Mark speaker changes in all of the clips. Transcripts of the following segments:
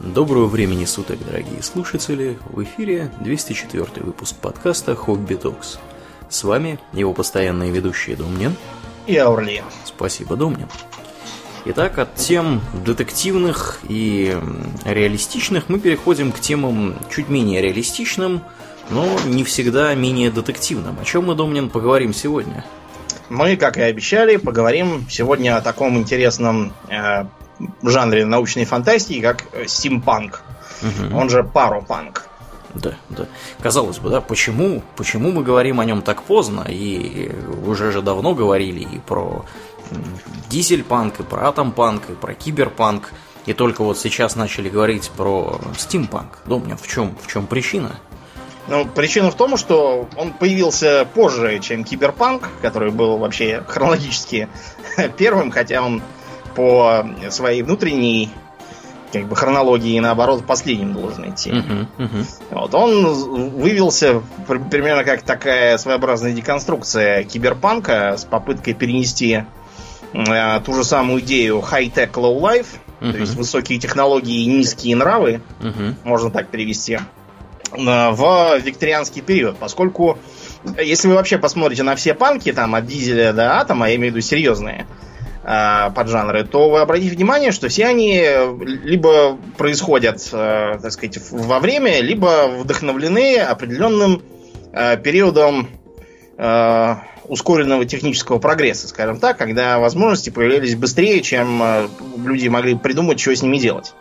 Speaker 1: Доброго времени суток, дорогие слушатели! В эфире 204 выпуск подкаста «Хобби Токс». С вами его постоянные ведущие Домнин
Speaker 2: и Аурли.
Speaker 1: Спасибо, Домнин. Итак, от тем детективных и реалистичных мы переходим к темам чуть менее реалистичным, но не всегда менее детективным. О чем мы, Домнин, поговорим сегодня?
Speaker 2: Мы, как и обещали, поговорим сегодня о таком интересном э, жанре научной фантастики, как э, стимпанк. Угу. Он же паропанк.
Speaker 1: Да, да. Казалось бы, да, почему, почему мы говорим о нем так поздно, и уже же давно говорили и про дизельпанк, и про атомпанк, и про киберпанк, и только вот сейчас начали говорить про стимпанк. Думаю, в чем, в чем причина?
Speaker 2: Ну, причина в том, что он появился позже, чем киберпанк, который был вообще хронологически первым, хотя он по своей внутренней как бы хронологии, наоборот, последним должен идти. Uh-huh, uh-huh. Вот, он вывелся примерно как такая своеобразная деконструкция киберпанка с попыткой перенести э, ту же самую идею high-tech, low-life, uh-huh. то есть высокие технологии и низкие нравы, uh-huh. можно так перевести, э, в викторианский период, поскольку если вы вообще посмотрите на все панки, там, от дизеля до атома, я имею в виду серьезные, поджанры, то вы обратите внимание, что все они либо происходят, э, так сказать, во время, либо вдохновлены определенным э, периодом э, ускоренного технического прогресса, скажем так, когда возможности появлялись быстрее, чем э, люди могли придумать, что с ними делать.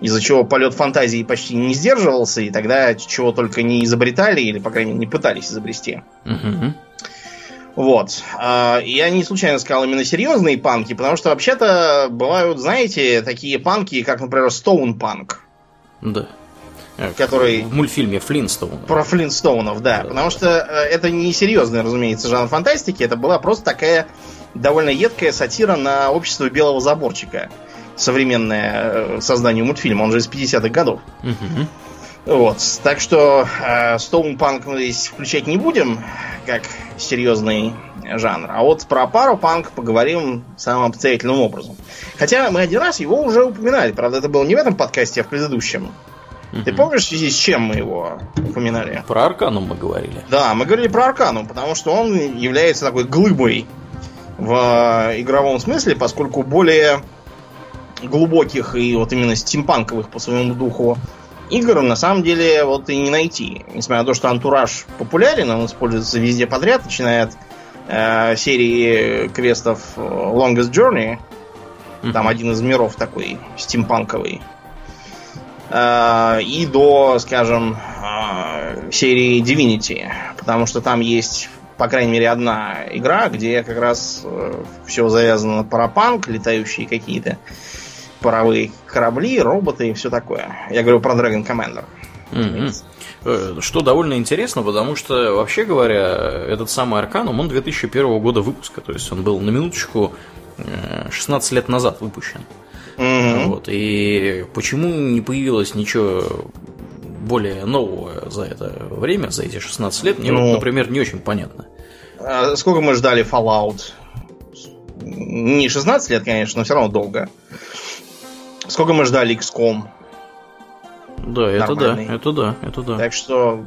Speaker 2: Из-за чего полет фантазии почти не сдерживался, и тогда чего только не изобретали, или, по крайней мере, не пытались изобрести. Uh-huh. Вот. А, я не случайно сказал именно серьезные панки, потому что вообще-то бывают, знаете, такие панки, как, например, Стоун Панк.
Speaker 1: Да.
Speaker 2: Который...
Speaker 1: В мультфильме Флинстоун.
Speaker 2: Про Флинстоунов, да. да. Потому что э, это не серьезный, разумеется, жанр фантастики. Это была просто такая довольно едкая сатира на общество белого заборчика. Современное э, создание мультфильма. Он же из 50-х годов. Угу. Вот. Так что э, Стоунпанк мы здесь включать не будем, как серьезный жанр. А вот про пару панк поговорим самым обстоятельным образом. Хотя мы один раз его уже упоминали. Правда, это было не в этом подкасте, а в предыдущем. Угу. Ты помнишь, в связи с чем мы его упоминали?
Speaker 1: Про Арканум мы говорили.
Speaker 2: Да, мы говорили про Арканум, потому что он является такой глыбой в игровом смысле, поскольку более глубоких и вот именно стимпанковых по своему духу игр на самом деле вот и не найти. Несмотря на то, что антураж популярен, он используется везде подряд, начиная от э, серии квестов Longest Journey. Там один из миров такой стимпанковый. Э, и до, скажем, э, серии Divinity. Потому что там есть, по крайней мере, одна игра, где как раз э, все завязано на парапанк, летающие какие-то паровые корабли, роботы и все такое. Я говорю про Dragon Commander.
Speaker 1: Mm-hmm. Что довольно интересно, потому что, вообще говоря, этот самый Арканум, он 2001 года выпуска, то есть он был на минуточку 16 э, лет назад выпущен. Mm-hmm. Вот, и почему не появилось ничего более нового за это время, за эти 16 лет, мне, ну, вот, например, не очень понятно.
Speaker 2: А сколько мы ждали Fallout? Не 16 лет, конечно, но все равно долго. Сколько мы ждали XCOM?
Speaker 1: Да, это Нормальный. да, это да, это да.
Speaker 2: Так что.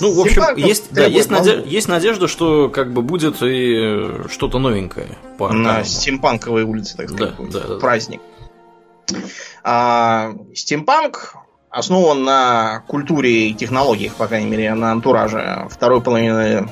Speaker 1: Ну, в общем, есть, да, есть, надежда, есть надежда, что как бы будет и что-то новенькое.
Speaker 2: По На стимпанковой улице, так сказать, да, да, праздник. А, стимпанк основан на культуре и технологиях, по крайней мере, на антураже второй половины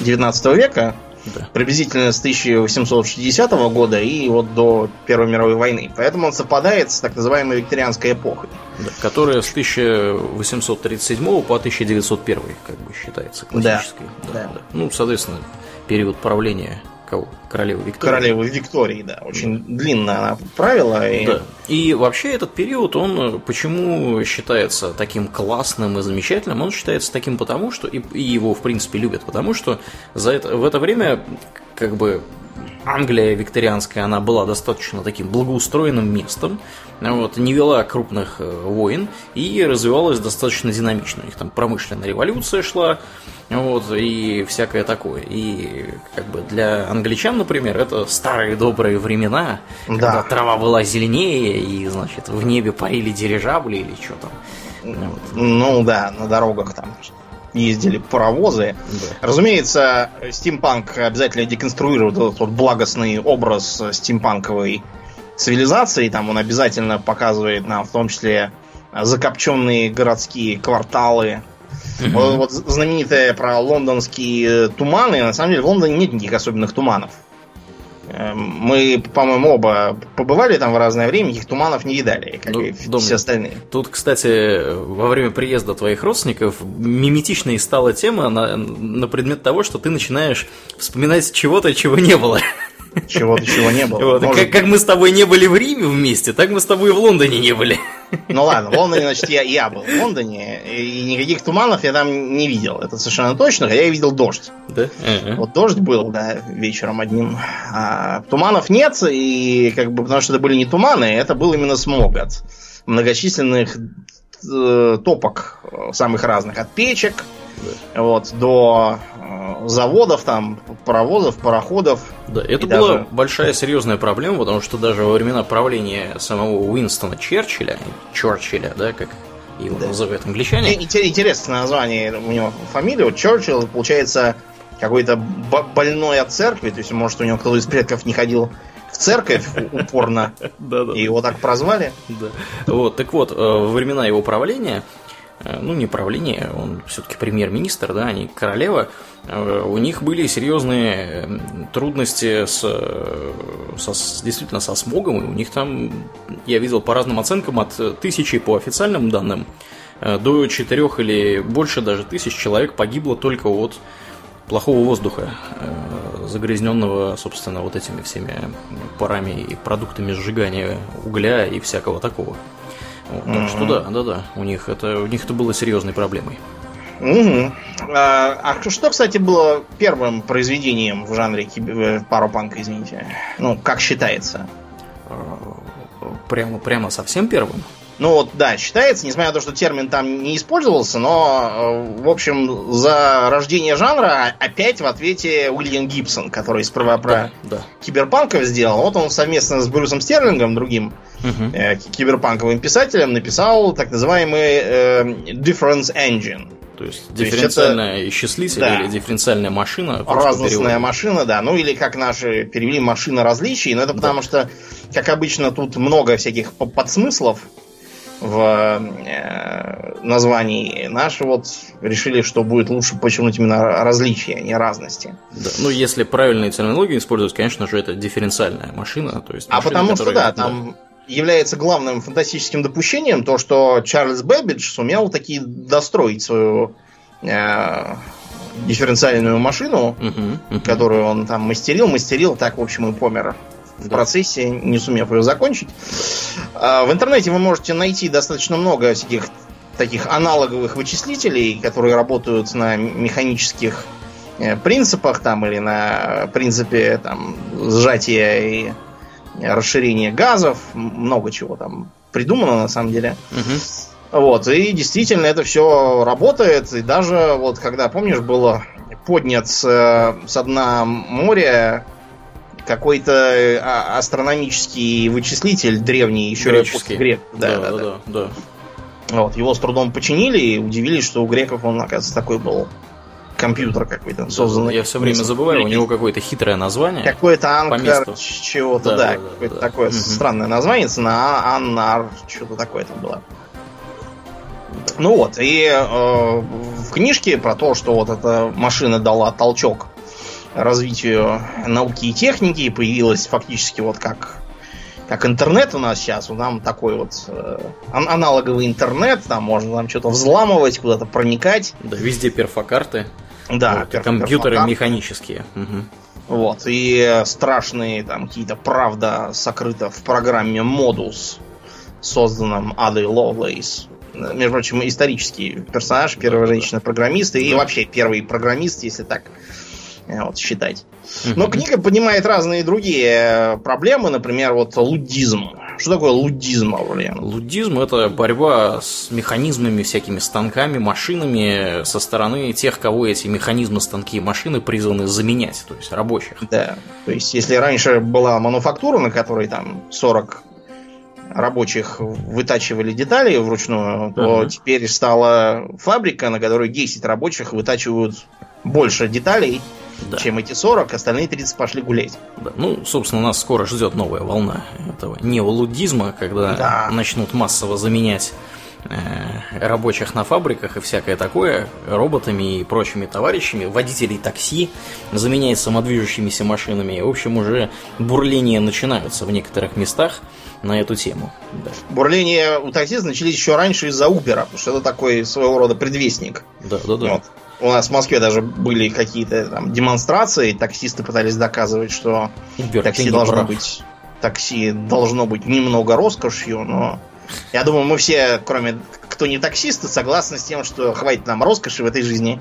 Speaker 2: 19 э, века да. приблизительно с 1860 года и вот до Первой мировой войны. Поэтому он совпадает с так называемой викторианской эпохой.
Speaker 1: Да, которая с 1837 по 1901 как бы считается классической. Да, да, да. Ну, соответственно, период правления кого? Королевы Виктории.
Speaker 2: Королевы Виктории, да. Очень длинно она правила.
Speaker 1: И... Да. И вообще этот период, он э, почему считается таким классным и замечательным? Он считается таким потому, что и, и его, в принципе, любят, потому что за это, в это время как бы Англия викторианская, она была достаточно таким благоустроенным местом, вот, не вела крупных э, войн и развивалась достаточно динамично. У них там промышленная революция шла, вот, и всякое такое. И как бы для англичан, например, это старые добрые времена, да. когда трава была зеленее, и, значит, в небе парили дирижабли или что там.
Speaker 2: Вот. Ну да, на дорогах там ездили паровозы. Да. Разумеется, стимпанк обязательно деконструирует этот вот благостный образ стимпанковой цивилизации. Там он обязательно показывает нам в том числе закопченные городские кварталы. Mm-hmm. Вот, вот знаменитая про лондонские туманы. На самом деле в Лондоне нет никаких особенных туманов. Эм, мы, по-моему, оба побывали там в разное время, никаких туманов не видали, как ну, и Дом, все остальные.
Speaker 1: Тут, кстати, во время приезда твоих родственников миметичной стала тема на, на предмет того, что ты начинаешь вспоминать чего-то, чего не было.
Speaker 2: Чего-то, чего не было.
Speaker 1: Вот, Может... как, как мы с тобой не были в Риме вместе, так мы с тобой в Лондоне не были.
Speaker 2: Ну ладно, в Лондоне, значит, я, я был в Лондоне, и никаких туманов я там не видел. Это совершенно точно, хотя я видел дождь. Да? Uh-huh. Вот дождь был, да, вечером одним. А туманов нет, и как бы, потому что это были не туманы, это был именно смог от многочисленных э, топок э, самых разных, от печек, да. вот, до заводов, там, паровозов, пароходов.
Speaker 1: Да, это была даже... большая серьезная проблема, потому что даже во времена правления самого Уинстона Черчилля, Черчилля, да, как его да. называют англичане.
Speaker 2: Интересное название у него фамилия. Вот Черчилл, получается, какой-то больной от церкви, то есть, может, у него кто-то из предков не ходил в церковь упорно, и его так прозвали.
Speaker 1: Вот, так вот, э, во времена его правления Э, ну, не правление, он все-таки премьер-министр, да, они королева, э, у них были серьезные трудности с, со, действительно со смогом, и у них там, я видел по разным оценкам, от тысячи по официальным данным э, до четырех или больше даже тысяч человек погибло только от плохого воздуха, загрязненного, собственно, вот этими всеми парами и продуктами сжигания угля и всякого такого. Так mm-hmm. что да, да, да, у них это у них это было серьезной проблемой.
Speaker 2: Угу. А, а что, кстати, было первым произведением в жанре э, паропанка, извините? Ну, как считается?
Speaker 1: А, прямо, прямо совсем первым?
Speaker 2: Ну вот, да, считается, несмотря на то, что термин там не использовался, но, э, в общем, за рождение жанра опять в ответе Уильям Гибсон, который сперва про да, да. киберпанков сделал. Вот он совместно с Брюсом Стерлингом, другим угу. э, киберпанковым писателем, написал так называемый э, Difference Engine.
Speaker 1: То есть дифференциальная это, исчислитель да, или дифференциальная машина.
Speaker 2: Разностная машина, да. Ну или как наши перевели машина различий. Но это да. потому что, как обычно, тут много всяких подсмыслов в э, названии. Наши вот решили, что будет лучше почерпнуть именно различия, а не разности.
Speaker 1: Да. Ну, если правильные терминологии использовать, конечно же, это дифференциальная машина. То есть
Speaker 2: а
Speaker 1: машина,
Speaker 2: а потому которая, что да, там является главным фантастическим допущением то, что Чарльз Бэббидж сумел таки достроить свою э, дифференциальную машину, uh-huh, uh-huh. которую он там мастерил, мастерил, так, в общем, и помер в процессе, не сумев ее закончить. А, в интернете вы можете найти достаточно много всяких таких аналоговых вычислителей, которые работают на механических э, принципах там или на принципе там сжатия и расширения газов, много чего там придумано на самом деле. Угу. Вот, и действительно это все работает. И даже вот когда, помнишь, было поднят с, с дна моря какой-то э, а, астрономический вычислитель древний, еще
Speaker 1: Греческий.
Speaker 2: грек. Да, да, да, да. да. Вот, его с трудом починили и удивились, что у греков он, оказывается, такой был компьютер какой-то созданный.
Speaker 1: Я все время забываю, у него какое-то хитрое название.
Speaker 2: Какой-то анкер чего-то, да, да, да, какое-то да. такое угу. странное название, на Аннар, что-то такое там было. Ну вот, и э, в книжке про то, что вот эта машина дала толчок развитию науки и техники, появилась фактически вот как как интернет у нас сейчас, у нам такой вот э, аналоговый интернет, там можно там что-то взламывать, куда-то проникать.
Speaker 1: Да, везде перфокарты.
Speaker 2: Да,
Speaker 1: вот, перф- компьютеры перфокарты. механические. Угу.
Speaker 2: Вот, и страшные там какие-то правда сокрыто в программе Modus, созданном Адой Ловлейс. Между прочим, исторический персонаж, первая женщина-программист, и вообще первый программист, если так э, вот, считать. Но книга поднимает разные другие проблемы, например, вот лудизм. Что такое лудизм, Аурлиан?
Speaker 1: Лудизм это борьба с механизмами, всякими станками, машинами со стороны тех, кого эти механизмы, станки и машины призваны заменять, то есть рабочих.
Speaker 2: Да, то есть если раньше была мануфактура, на которой там 40 рабочих вытачивали детали вручную, то uh-huh. теперь стала фабрика, на которой 10 рабочих вытачивают больше деталей, да. чем эти 40, остальные 30 пошли гулять.
Speaker 1: Да. Ну, собственно, нас скоро ждет новая волна этого неолудизма, когда да. начнут массово заменять э, рабочих на фабриках и всякое такое роботами и прочими товарищами, водителей такси заменять самодвижущимися машинами. В общем, уже бурления начинаются в некоторых местах на эту тему.
Speaker 2: Да. Бурления у таксистов начались еще раньше из-за Убера, потому что это такой своего рода предвестник.
Speaker 1: Да, да, да. Вот.
Speaker 2: У нас в Москве даже были какие-то там демонстрации, таксисты пытались доказывать, что Uber, такси должно прав. быть такси должно быть немного роскошью, но я думаю, мы все, кроме кто не таксисты, согласны с тем, что хватит нам роскоши в этой жизни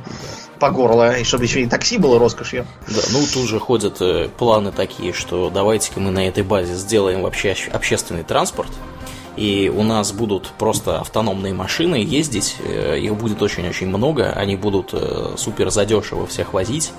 Speaker 2: по горло, и чтобы еще и такси было роскошью.
Speaker 1: Да, ну тут же ходят э, планы такие, что давайте-ка мы на этой базе сделаем вообще общественный транспорт, и у нас будут просто автономные машины ездить, э, их будет очень-очень много, они будут э, супер задешево всех возить,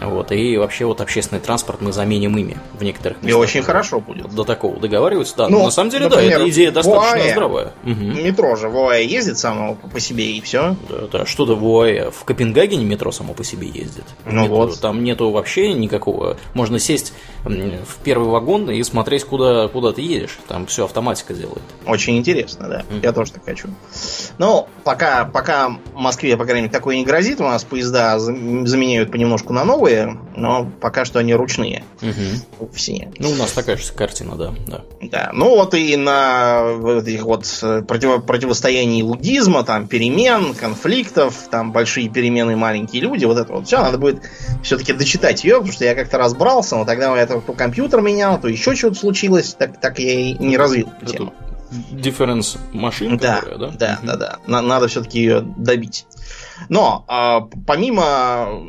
Speaker 1: вот, и вообще вот общественный транспорт мы заменим ими в некоторых местах.
Speaker 2: И очень хорошо будет.
Speaker 1: До такого договариваются, да. Ну, на самом деле, например, да, эта идея достаточно ВОАЭ, здравая.
Speaker 2: Угу. Метро же в ездит само по себе и все.
Speaker 1: Да, да что-то в ОАЭ. В Копенгагене метро само по себе ездит. Ну метро, вот. Там нету вообще никакого. Можно сесть в первый вагон и смотреть, куда, куда ты едешь. Там все автоматика делает.
Speaker 2: Очень интересно, да. Mm. Я тоже так хочу. Но пока, пока Москве, по крайней мере, такое не грозит, у нас поезда заменяют понемножку на новые, но пока что они ручные.
Speaker 1: Угу. Все. Ну, у нас такая же картина, да. Да,
Speaker 2: да. ну вот и на этих вот э, против, противостоянии лудизма, там, перемен, конфликтов, там, большие перемены, маленькие люди, вот это вот все, надо будет все-таки дочитать ее, потому что я как-то разбрался, но тогда я то компьютер менял, то еще что-то случилось, так, так я и не развил эту тему
Speaker 1: дифференс машин,
Speaker 2: да, которая, да? Да, угу. да, да. Надо все-таки ее добить. Но а, помимо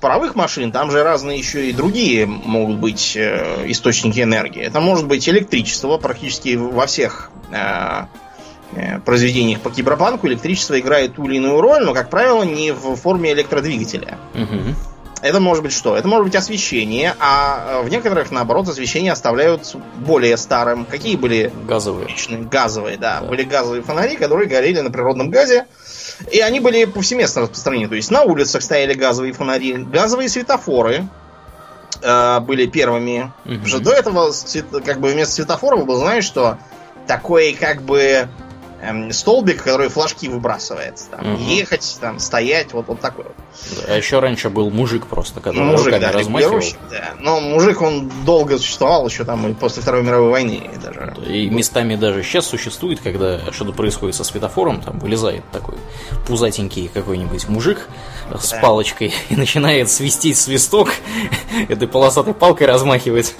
Speaker 2: паровых машин, там же разные еще и другие могут быть э, источники энергии. Это может быть электричество практически во всех э, э, произведениях по киберпанку электричество играет ту или иную роль, но, как правило, не в форме электродвигателя. Угу. Это может быть что? Это может быть освещение, а э, в некоторых, наоборот, освещение оставляют более старым. Какие были?
Speaker 1: Газовые.
Speaker 2: Газовые, да. да. Были газовые фонари, которые горели на природном газе. И они были повсеместно распространены. То есть на улицах стояли газовые фонари, газовые светофоры э, были первыми. Угу. Потому что до этого как бы вместо светофоров был, знаешь, что такой как бы эм, столбик, который флажки выбрасывает. Там, угу. Ехать, там, стоять, вот, вот такой вот.
Speaker 1: А еще раньше был мужик просто, который ну, мужик, да, размахивал.
Speaker 2: Да. Но мужик, он долго существовал еще там и после Второй мировой войны даже.
Speaker 1: И местами даже сейчас существует, когда что-то происходит со светофором, там вылезает такой пузатенький какой-нибудь мужик с да. палочкой и начинает свистеть свисток, этой полосатой палкой размахивать.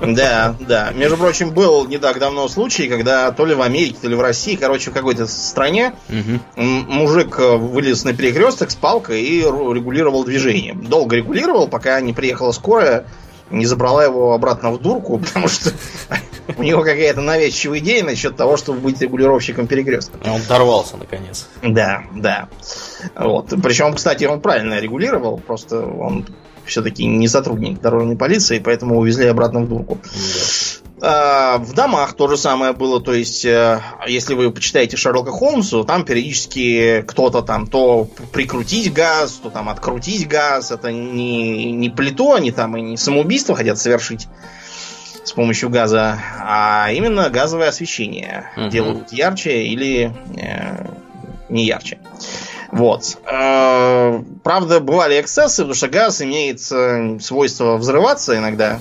Speaker 2: Да, да. Между прочим, был не так давно случай, когда то ли в Америке, то ли в России, короче, в какой-то стране угу. мужик э, вылез на перекресток с палкой и регулировал движение. Долго регулировал, пока не приехала скорая, не забрала его обратно в дурку, потому что у него какая-то навязчивая идея насчет того, чтобы быть регулировщиком перекрестка.
Speaker 1: Он дорвался, наконец.
Speaker 2: Да, да. Вот. Причем, кстати, он правильно регулировал, просто он все-таки не сотрудник дорожной полиции, поэтому увезли обратно в дурку. Да. В домах то же самое было, то есть, э, если вы почитаете Шерлока Холмсу, там периодически кто-то там то прикрутить газ, то там открутить газ, это не, не плито, они там и не самоубийство хотят совершить с помощью газа, а именно газовое освещение угу. делают ярче или э, не ярче. Вот. Э, правда, бывали эксцессы, потому что газ имеет э, свойство взрываться иногда.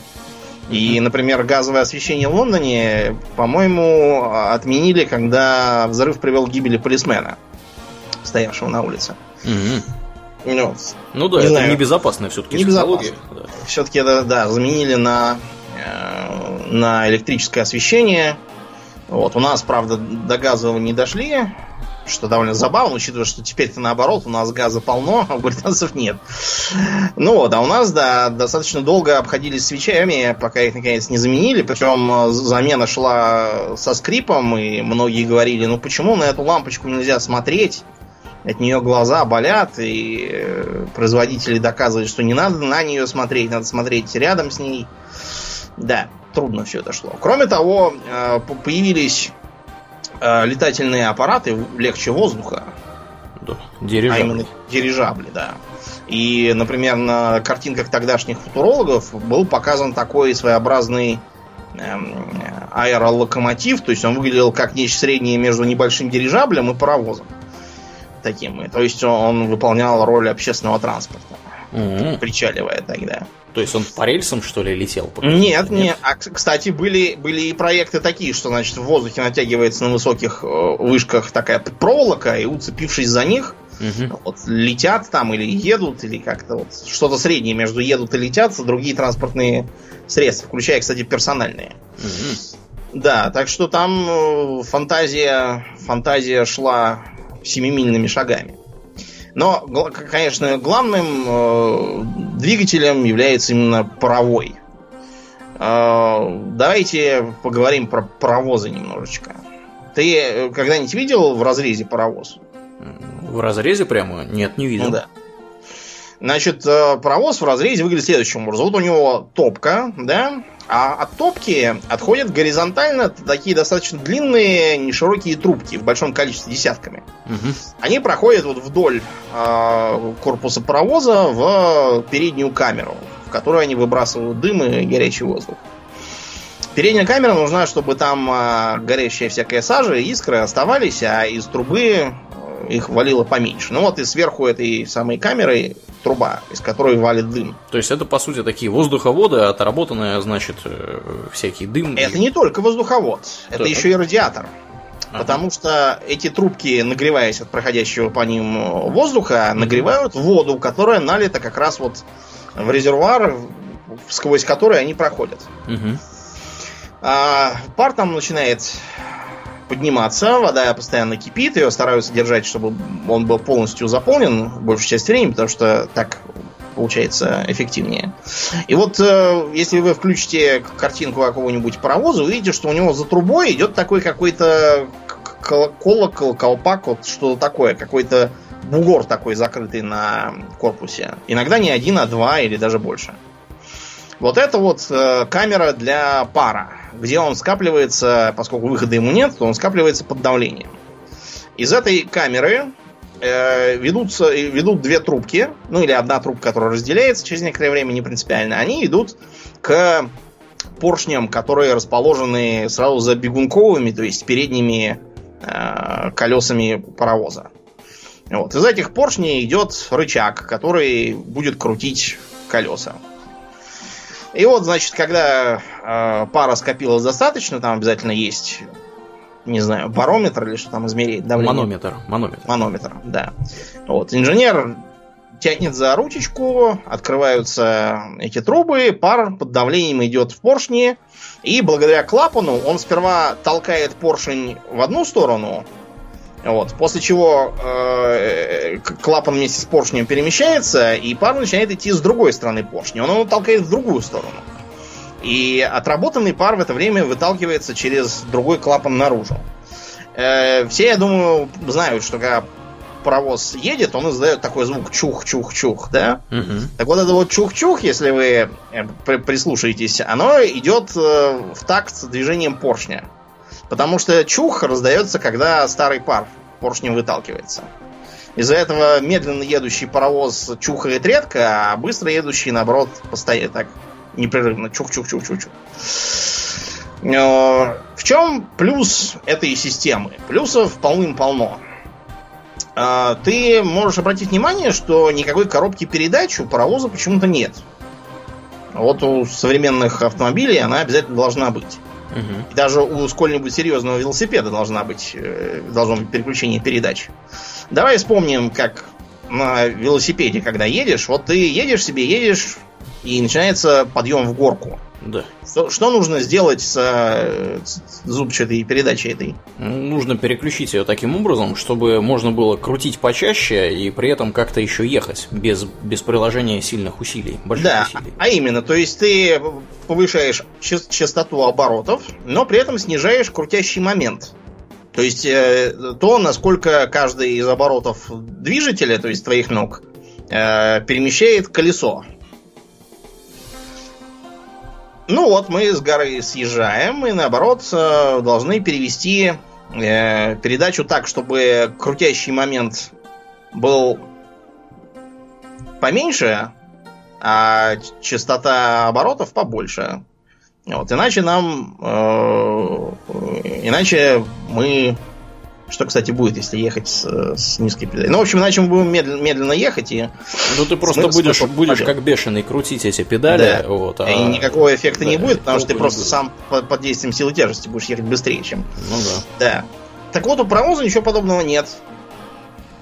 Speaker 2: И, например, газовое освещение в Лондоне, по-моему, отменили, когда взрыв привел к гибели полисмена, стоявшего на улице.
Speaker 1: Угу. Ну, ну да, не это знаю. небезопасная все-таки
Speaker 2: технология. Да. Все-таки это, да, заменили на, э, на электрическое освещение. Вот, у нас, правда, до газового не дошли, что довольно забавно, учитывая, что теперь-то наоборот, у нас газа полно, а у британцев нет. Ну вот, а у нас, да, достаточно долго обходились свечами, пока их наконец не заменили, причем э, замена шла со скрипом, и многие говорили, ну почему на эту лампочку нельзя смотреть, от нее глаза болят, и э, производители доказывают, что не надо на нее смотреть, надо смотреть рядом с ней. Да, трудно все это шло. Кроме того, э, появились э, летательные аппараты легче воздуха.
Speaker 1: Да, дирижабли. А именно
Speaker 2: дирижабли, да. И, например, на картинках тогдашних футурологов был показан такой своеобразный эм, аэролокомотив, то есть он выглядел как нечто среднее между небольшим дирижаблем и паровозом. Таким. То есть он выполнял роль общественного транспорта, mm-hmm. причаливая тогда.
Speaker 1: То есть он по рельсам, что ли, летел?
Speaker 2: По нет, нет. А, кстати, были, были и проекты такие, что, значит, в воздухе натягивается на высоких э, вышках такая проволока, и уцепившись за них, угу. вот, летят там или едут, или как-то вот что-то среднее между едут и летят, другие транспортные средства, включая, кстати, персональные. Угу. Да, так что там э, фантазия, фантазия шла семимильными шагами. Но, конечно, главным э, двигателем является именно паровой. Э, давайте поговорим про паровозы немножечко. Ты э, когда-нибудь видел в разрезе паровоз?
Speaker 1: В разрезе прямо? Нет, не видел. Ну, да.
Speaker 2: Значит, паровоз в разрезе выглядит следующим образом. Вот у него топка, да, а от топки отходят горизонтально такие достаточно длинные, неширокие трубки в большом количестве десятками. Угу. Они проходят вот вдоль э, корпуса паровоза в переднюю камеру, в которую они выбрасывают дым и горячий воздух. Передняя камера нужна, чтобы там э, горящая всякая сажа и искры оставались, а из трубы их валило поменьше. Ну вот и сверху этой самой камеры труба, из которой валит дым.
Speaker 1: То есть это, по сути, такие воздуховоды, отработанные, значит, э, всякий дым.
Speaker 2: Это и... не только воздуховод, это так. еще и радиатор. Ага. Потому что эти трубки, нагреваясь от проходящего по ним воздуха, нагревают воду, которая налита как раз вот в резервуар, сквозь который они проходят. Угу. А, пар там начинает подниматься, вода постоянно кипит, ее стараются держать, чтобы он был полностью заполнен большую часть времени, потому что так получается эффективнее. И вот э, если вы включите картинку какого-нибудь паровоза, увидите, что у него за трубой идет такой какой-то колокол, колпак, вот что-то такое, какой-то бугор такой закрытый на корпусе. Иногда не один, а два или даже больше. Вот это вот э, камера для пара где он скапливается, поскольку выхода ему нет, то он скапливается под давлением. Из этой камеры э, ведутся, ведут две трубки, ну или одна трубка, которая разделяется через некоторое время, не принципиально. Они идут к поршням, которые расположены сразу за бегунковыми, то есть передними э, колесами паровоза. Вот. Из этих поршней идет рычаг, который будет крутить колеса. И вот, значит, когда э, пара скопилась достаточно, там обязательно есть, не знаю, барометр или что там измеряет давление.
Speaker 1: Манометр. Манометр.
Speaker 2: Манометр, да. Вот, инженер тянет за ручечку, открываются эти трубы, пар под давлением идет в поршни, и благодаря клапану он сперва толкает поршень в одну сторону, вот. После чего э, клапан вместе с поршнем перемещается, и пар начинает идти с другой стороны поршня. Он его толкает в другую сторону. И отработанный пар в это время выталкивается через другой клапан наружу. Э, все, я думаю, знают, что когда паровоз едет, он издает такой звук чух-чух-чух, да? Угу. Так вот это вот чух-чух, если вы э, прислушаетесь, оно идет э, в такт с движением поршня. Потому что чух раздается, когда старый пар поршнем выталкивается. Из-за этого медленно едущий паровоз чухает редко, а быстро едущий, наоборот, постоянно так непрерывно чух-чух-чух-чух-чух. В чем плюс этой системы? Плюсов полным-полно. Э, ты можешь обратить внимание, что никакой коробки передач у паровоза почему-то нет. Вот у современных автомобилей она обязательно должна быть. Угу. Даже у сколь-нибудь серьезного велосипеда должна быть, э, должно быть переключение передач. Давай вспомним, как на велосипеде, когда едешь, вот ты едешь себе, едешь и начинается подъем в горку.
Speaker 1: Да.
Speaker 2: Что, что нужно сделать с, с зубчатой передачей этой?
Speaker 1: Нужно переключить ее таким образом, чтобы можно было крутить почаще и при этом как-то еще ехать без, без приложения сильных усилий, больших
Speaker 2: Да,
Speaker 1: усилий.
Speaker 2: а именно, то есть ты повышаешь ча- частоту оборотов, но при этом снижаешь крутящий момент. То есть э, то, насколько каждый из оборотов движителя, то есть твоих ног, э, перемещает колесо. Ну вот, мы с горы съезжаем и наоборот э, должны перевести э, передачу так, чтобы крутящий момент был поменьше, а частота оборотов побольше. Вот, иначе нам... э, иначе мы... Что, кстати, будет, если ехать с, с низкой передачей? Ну, в общем, иначе мы будем медленно, медленно ехать, и,
Speaker 1: Ну ты просто
Speaker 2: Смысл
Speaker 1: будешь, будешь как бешеный крутить эти педали,
Speaker 2: Да.
Speaker 1: вот, а-
Speaker 2: и никакого эффекта не
Speaker 1: да,
Speaker 2: будет, потому что ты
Speaker 1: не
Speaker 2: просто
Speaker 1: будет.
Speaker 2: сам под, под действием силы тяжести будешь ехать быстрее, чем...
Speaker 1: Ну да.
Speaker 2: Да. Так вот, у паровоза ничего подобного нет.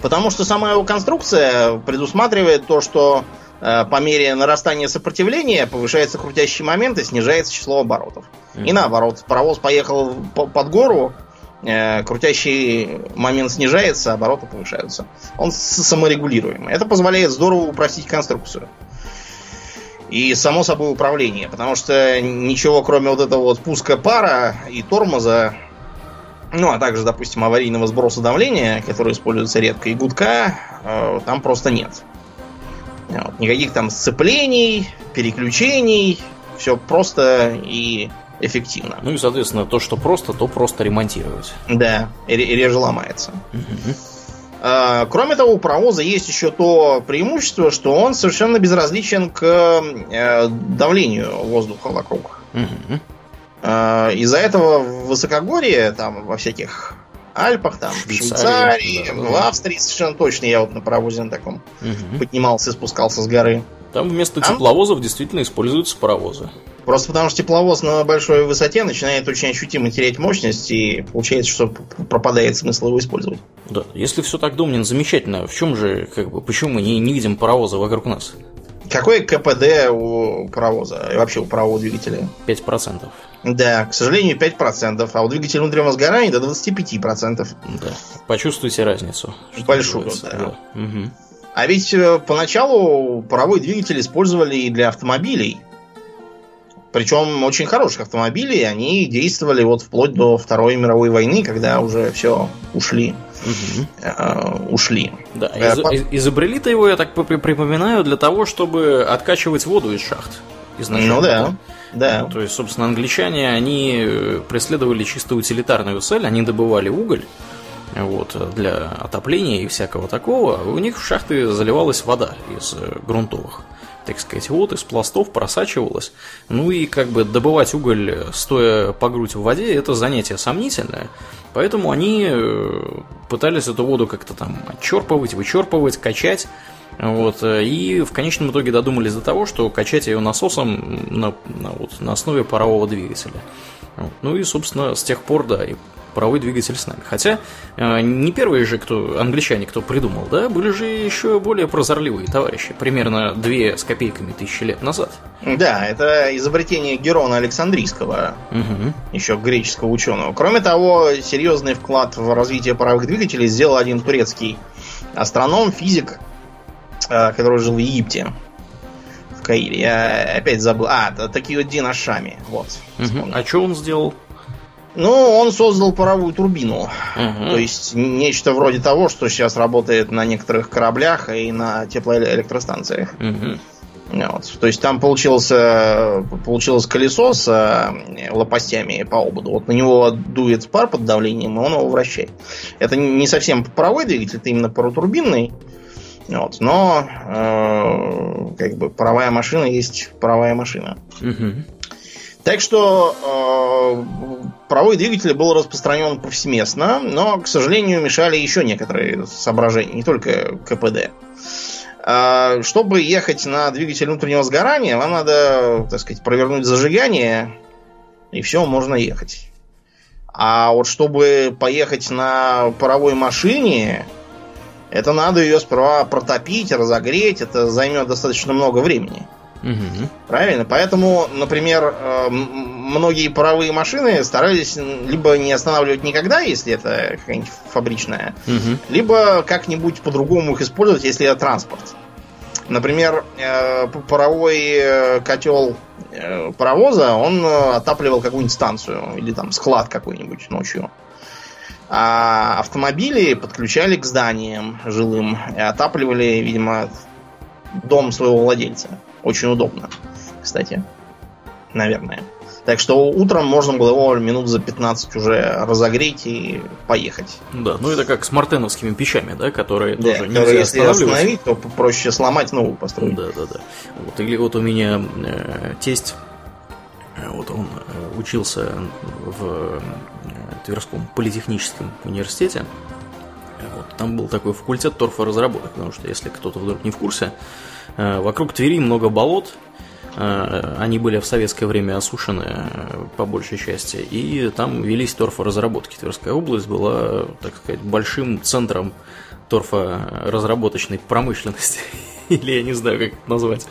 Speaker 2: Потому что сама его конструкция предусматривает то, что э, по мере нарастания сопротивления повышается крутящий момент и снижается число оборотов. И
Speaker 1: Мгм.
Speaker 2: наоборот, паровоз поехал по- под гору, крутящий момент снижается, обороты повышаются. Он саморегулируемый. Это позволяет здорово упростить конструкцию. И само собой управление, потому что ничего кроме вот этого вот пуска пара и тормоза, ну а также, допустим, аварийного сброса давления, который используется редко, и гудка, э, там просто нет. Вот. Никаких там сцеплений, переключений, все просто и эффективно.
Speaker 1: Ну и, соответственно, то, что просто, то просто ремонтировать.
Speaker 2: Да, и, ре- и реже ломается. А, Кроме того, у паровоза есть еще то преимущество, что он совершенно безразличен к э, давлению воздуха вокруг. А, Из-за этого в высокогорье, там, во всяких Альпах, там, в
Speaker 1: Швейцарии, да,
Speaker 2: в. Австрии совершенно точно я вот на паровозе на таком поднимался и спускался с горы.
Speaker 1: Там вместо
Speaker 2: Там?
Speaker 1: тепловозов действительно используются паровозы.
Speaker 2: Просто потому что тепловоз на большой высоте начинает очень ощутимо терять мощность, и получается, что пропадает смысл его использовать.
Speaker 1: Да, если все так, Домнин, замечательно, в чем же, как бы, почему мы не, не видим паровоза вокруг нас?
Speaker 2: Какой КПД у паровоза и вообще у парового двигателя?
Speaker 1: 5%.
Speaker 2: Да, к сожалению, 5%, а у двигателя внутреннего сгорания до 25%.
Speaker 1: Да. Почувствуйте разницу.
Speaker 2: Большую,
Speaker 1: называется.
Speaker 2: да.
Speaker 1: Мгм.
Speaker 2: А ведь э, поначалу паровой двигатель использовали и для автомобилей. Причем очень хороших автомобилей, они действовали вот вплоть до Второй мировой войны, когда уже все ушли.
Speaker 1: Мгм.
Speaker 2: э, ушли.
Speaker 1: Да,
Speaker 2: Э,
Speaker 1: из-
Speaker 2: по-
Speaker 1: из- изобрели-то его, я так при- припоминаю, для того, чтобы откачивать воду из шахт. изначально.
Speaker 2: Ну да, да.
Speaker 1: То есть, собственно, англичане, они э, преследовали чисто утилитарную цель, они добывали уголь вот, для отопления и всякого такого. У них в шахты заливалась вода из э, грунтовых так сказать, вот из пластов просачивалась. Ну и как бы добывать уголь, э, стоя по грудь в воде, это занятие сомнительное. Поэтому они э, пытались эту воду как-то там отчерпывать, вычерпывать, качать. Вот, э, и в конечном итоге додумались до того, что качать ее насосом на, на, вот, на основе парового двигателя. Ну и, собственно, с тех пор, да, и паровой двигатель с нами. Хотя э, не первые же, кто англичане, кто придумал, да, были же еще более прозорливые товарищи, примерно две с копейками тысячи лет назад.
Speaker 2: Да, это изобретение Герона Александрийского,
Speaker 1: Угу.
Speaker 2: еще греческого ученого. Кроме того, серьезный вклад в развитие паровых двигателей сделал один турецкий астроном, физик, э, который жил в Египте. В Каире. Я опять забыл. А, Такиоддин Ашами. Вот. вспомнил.
Speaker 1: А что он сделал?
Speaker 2: Ну, он создал паровую турбину.
Speaker 1: Мгм.
Speaker 2: То есть нечто вроде того, что сейчас работает на некоторых кораблях и на теплоэлектростанциях.
Speaker 1: Мгм.
Speaker 2: Вот. То есть там получился, получилось колесо с э, лопастями по ободу. Вот на него дует пар под давлением, и он его вращает. Это не совсем паровой двигатель, это именно паротурбинный. Вот. Но э, как бы паровая машина есть паровая машина.
Speaker 1: Мгм.
Speaker 2: Так что э, паровой двигатель был распространен повсеместно, но, к сожалению, мешали еще некоторые соображения, не только КПД. А, Чтобы ехать на двигатель внутреннего сгорания, вам надо, так сказать, провернуть зажигание, и все, можно ехать. А вот чтобы поехать на паровой машине, это надо ее сперва протопить, разогреть, это займет достаточно много времени.
Speaker 1: Угу.
Speaker 2: Правильно? Поэтому, например, э, многие паровые машины старались либо не останавливать никогда, если это какая-нибудь фабричная,
Speaker 1: Угу.
Speaker 2: либо как-нибудь по-другому их использовать, если это транспорт. Например, э, паровой э, котел паровоза, он отапливал какую-нибудь станцию или там склад какой-нибудь ночью. А автомобили подключали к зданиям жилым и отапливали, видимо, дом своего владельца. Очень удобно, кстати. Наверное. Так что утром можно было его минут за 15 уже разогреть и поехать.
Speaker 1: Да, ну это как с мартеновскими печами, да, которые
Speaker 2: Да,
Speaker 1: тоже
Speaker 2: которые,
Speaker 1: нельзя
Speaker 2: если остановить, то проще сломать, новую построить.
Speaker 1: Да, да, да. Вот, или вот у меня э, тесть, э, вот он э, учился в э, Тверском политехническом университете. Вот, там был такой факультет торфоразработок, потому что, если кто-то вдруг не в курсе, э, вокруг Твери много болот, э, они были в советское время осушены э, по большей части, и там велись торфоразработки. Тверская область была, так сказать, большим центром торфоразработочной промышленности. Или я не знаю, как это назвать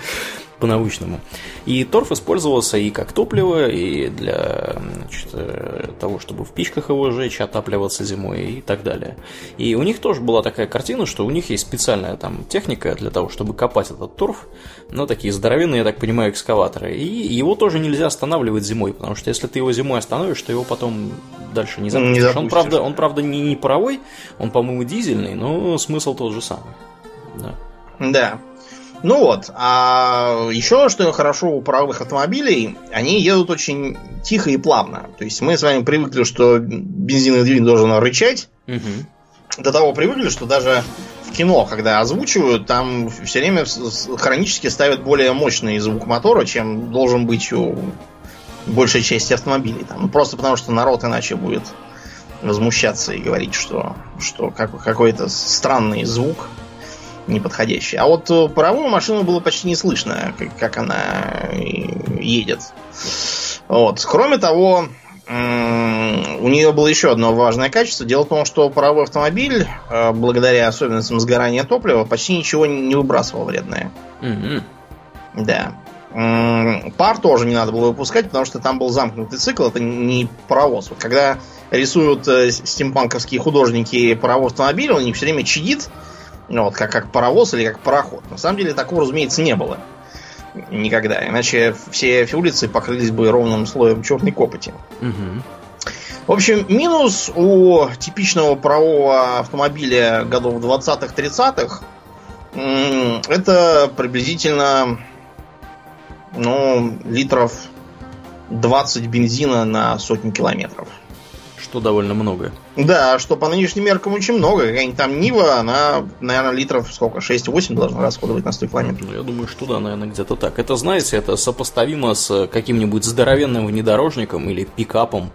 Speaker 1: по-научному. И торф использовался и как топливо, и для значит, э, того, чтобы в печках его жечь, отапливаться зимой и так далее. И у них тоже была такая картина, что у них есть специальная там техника для того, чтобы копать этот торф, ну, такие здоровенные, я так понимаю, экскаваторы. И его тоже нельзя останавливать зимой, потому что если ты его зимой остановишь, то его потом дальше не запустишь.
Speaker 2: Не запустишь,
Speaker 1: он, правда,
Speaker 2: да.
Speaker 1: он, правда, не, не паровой, он, по-моему, дизельный, но смысл тот же самый. Да.
Speaker 2: Да. Ну вот, а еще что хорошо у паровых автомобилей, они едут очень тихо и плавно. То есть мы с вами привыкли, что бензиновый двигатель должен рычать.
Speaker 1: Мгм.
Speaker 2: До того привыкли, что даже в кино, когда озвучивают, там все время хронически ставят более мощный звук мотора, чем должен быть у большей части автомобилей. Там. Ну, просто потому, что народ иначе будет возмущаться и говорить, что, что как- какой-то странный звук неподходящий. А вот э, паровую машину было почти не слышно, как, как она э, едет. Вот. Кроме того, у нее было еще одно важное качество. Дело в том, что паровой автомобиль, э, благодаря особенностям сгорания топлива, почти ничего не выбрасывал вредное.
Speaker 1: Мгм.
Speaker 2: Да. Пар тоже не надо было выпускать, потому что там был замкнутый цикл, это не паровоз. Вот когда рисуют стимпанковские художники паровой автомобиль, он не все время чадит, вот, как, как паровоз или как пароход. На самом деле такого, разумеется, не было. Никогда. Иначе все улицы покрылись бы ровным слоем черной копоти.
Speaker 1: Мгм.
Speaker 2: В общем, минус у типичного парового автомобиля годов 20-30-х м, это приблизительно ну, литров 20 бензина на сотню километров.
Speaker 1: Что довольно много.
Speaker 2: Да, что по нынешним меркам очень много. Какая-нибудь там Нива, она, наверное, литров сколько? 6-8 должна расходовать на 100 километров.
Speaker 1: Ну, я думаю, что да, наверное, где-то так. Это, знаете, это сопоставимо с каким-нибудь здоровенным внедорожником или пикапом,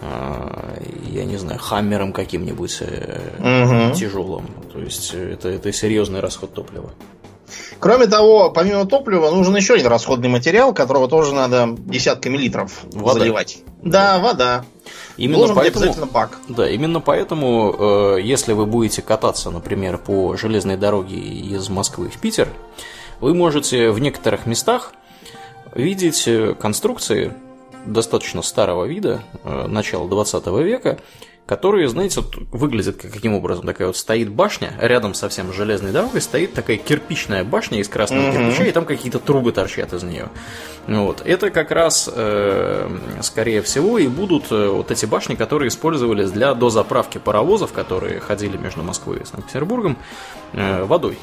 Speaker 1: э, я не знаю, хаммером каким-нибудь э,
Speaker 2: Мгм.
Speaker 1: тяжелым. То есть э, это, это серьезный расход топлива.
Speaker 2: Кроме того, помимо топлива, нужен еще один расходный материал, которого тоже надо десятками литров
Speaker 1: Вода.
Speaker 2: заливать. Да, вода.
Speaker 1: Именно
Speaker 2: Должен быть
Speaker 1: поэтому,
Speaker 2: обязательно бак.
Speaker 1: да, именно поэтому, э, если вы будете кататься, например, по железной дороге из Москвы в Питер, вы можете в некоторых местах видеть э, конструкции достаточно старого вида, э, начала 20 века, которые, знаете, вот выглядят как, каким образом. Такая вот стоит башня, рядом совсем железной дорогой стоит такая кирпичная башня из красного
Speaker 2: Мгм.
Speaker 1: кирпича, и там какие-то трубы торчат из нее. Вот. Это как раз, э, скорее всего, и будут э, вот эти башни, которые использовались для дозаправки паровозов, которые ходили между Москвой и Санкт-Петербургом, э, водой.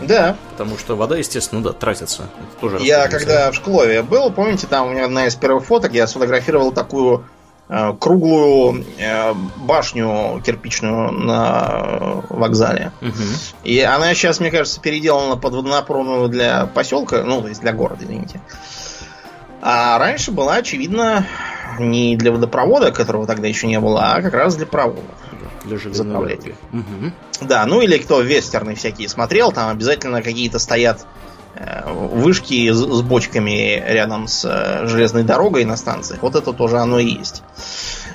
Speaker 2: Да.
Speaker 1: Потому что вода, естественно, да, тратится. Это тоже
Speaker 2: Я когда в Шклове был, помните, там у меня одна из первых фоток, я сфотографировал такую круглую э, башню кирпичную на э, вокзале.
Speaker 1: Мгм.
Speaker 2: И она сейчас, мне кажется, переделана под водонапорную для поселка, ну, то есть для города, извините. А раньше была, очевидно, не для водопровода, которого тогда еще не было, а как раз для проводов.
Speaker 1: Да, для
Speaker 2: Заправлять.
Speaker 1: Мгм.
Speaker 2: Да, ну или кто вестерны всякие смотрел, там обязательно какие-то стоят э, вышки с, бочками рядом с э, железной дорогой на станциях. Вот это тоже оно и есть.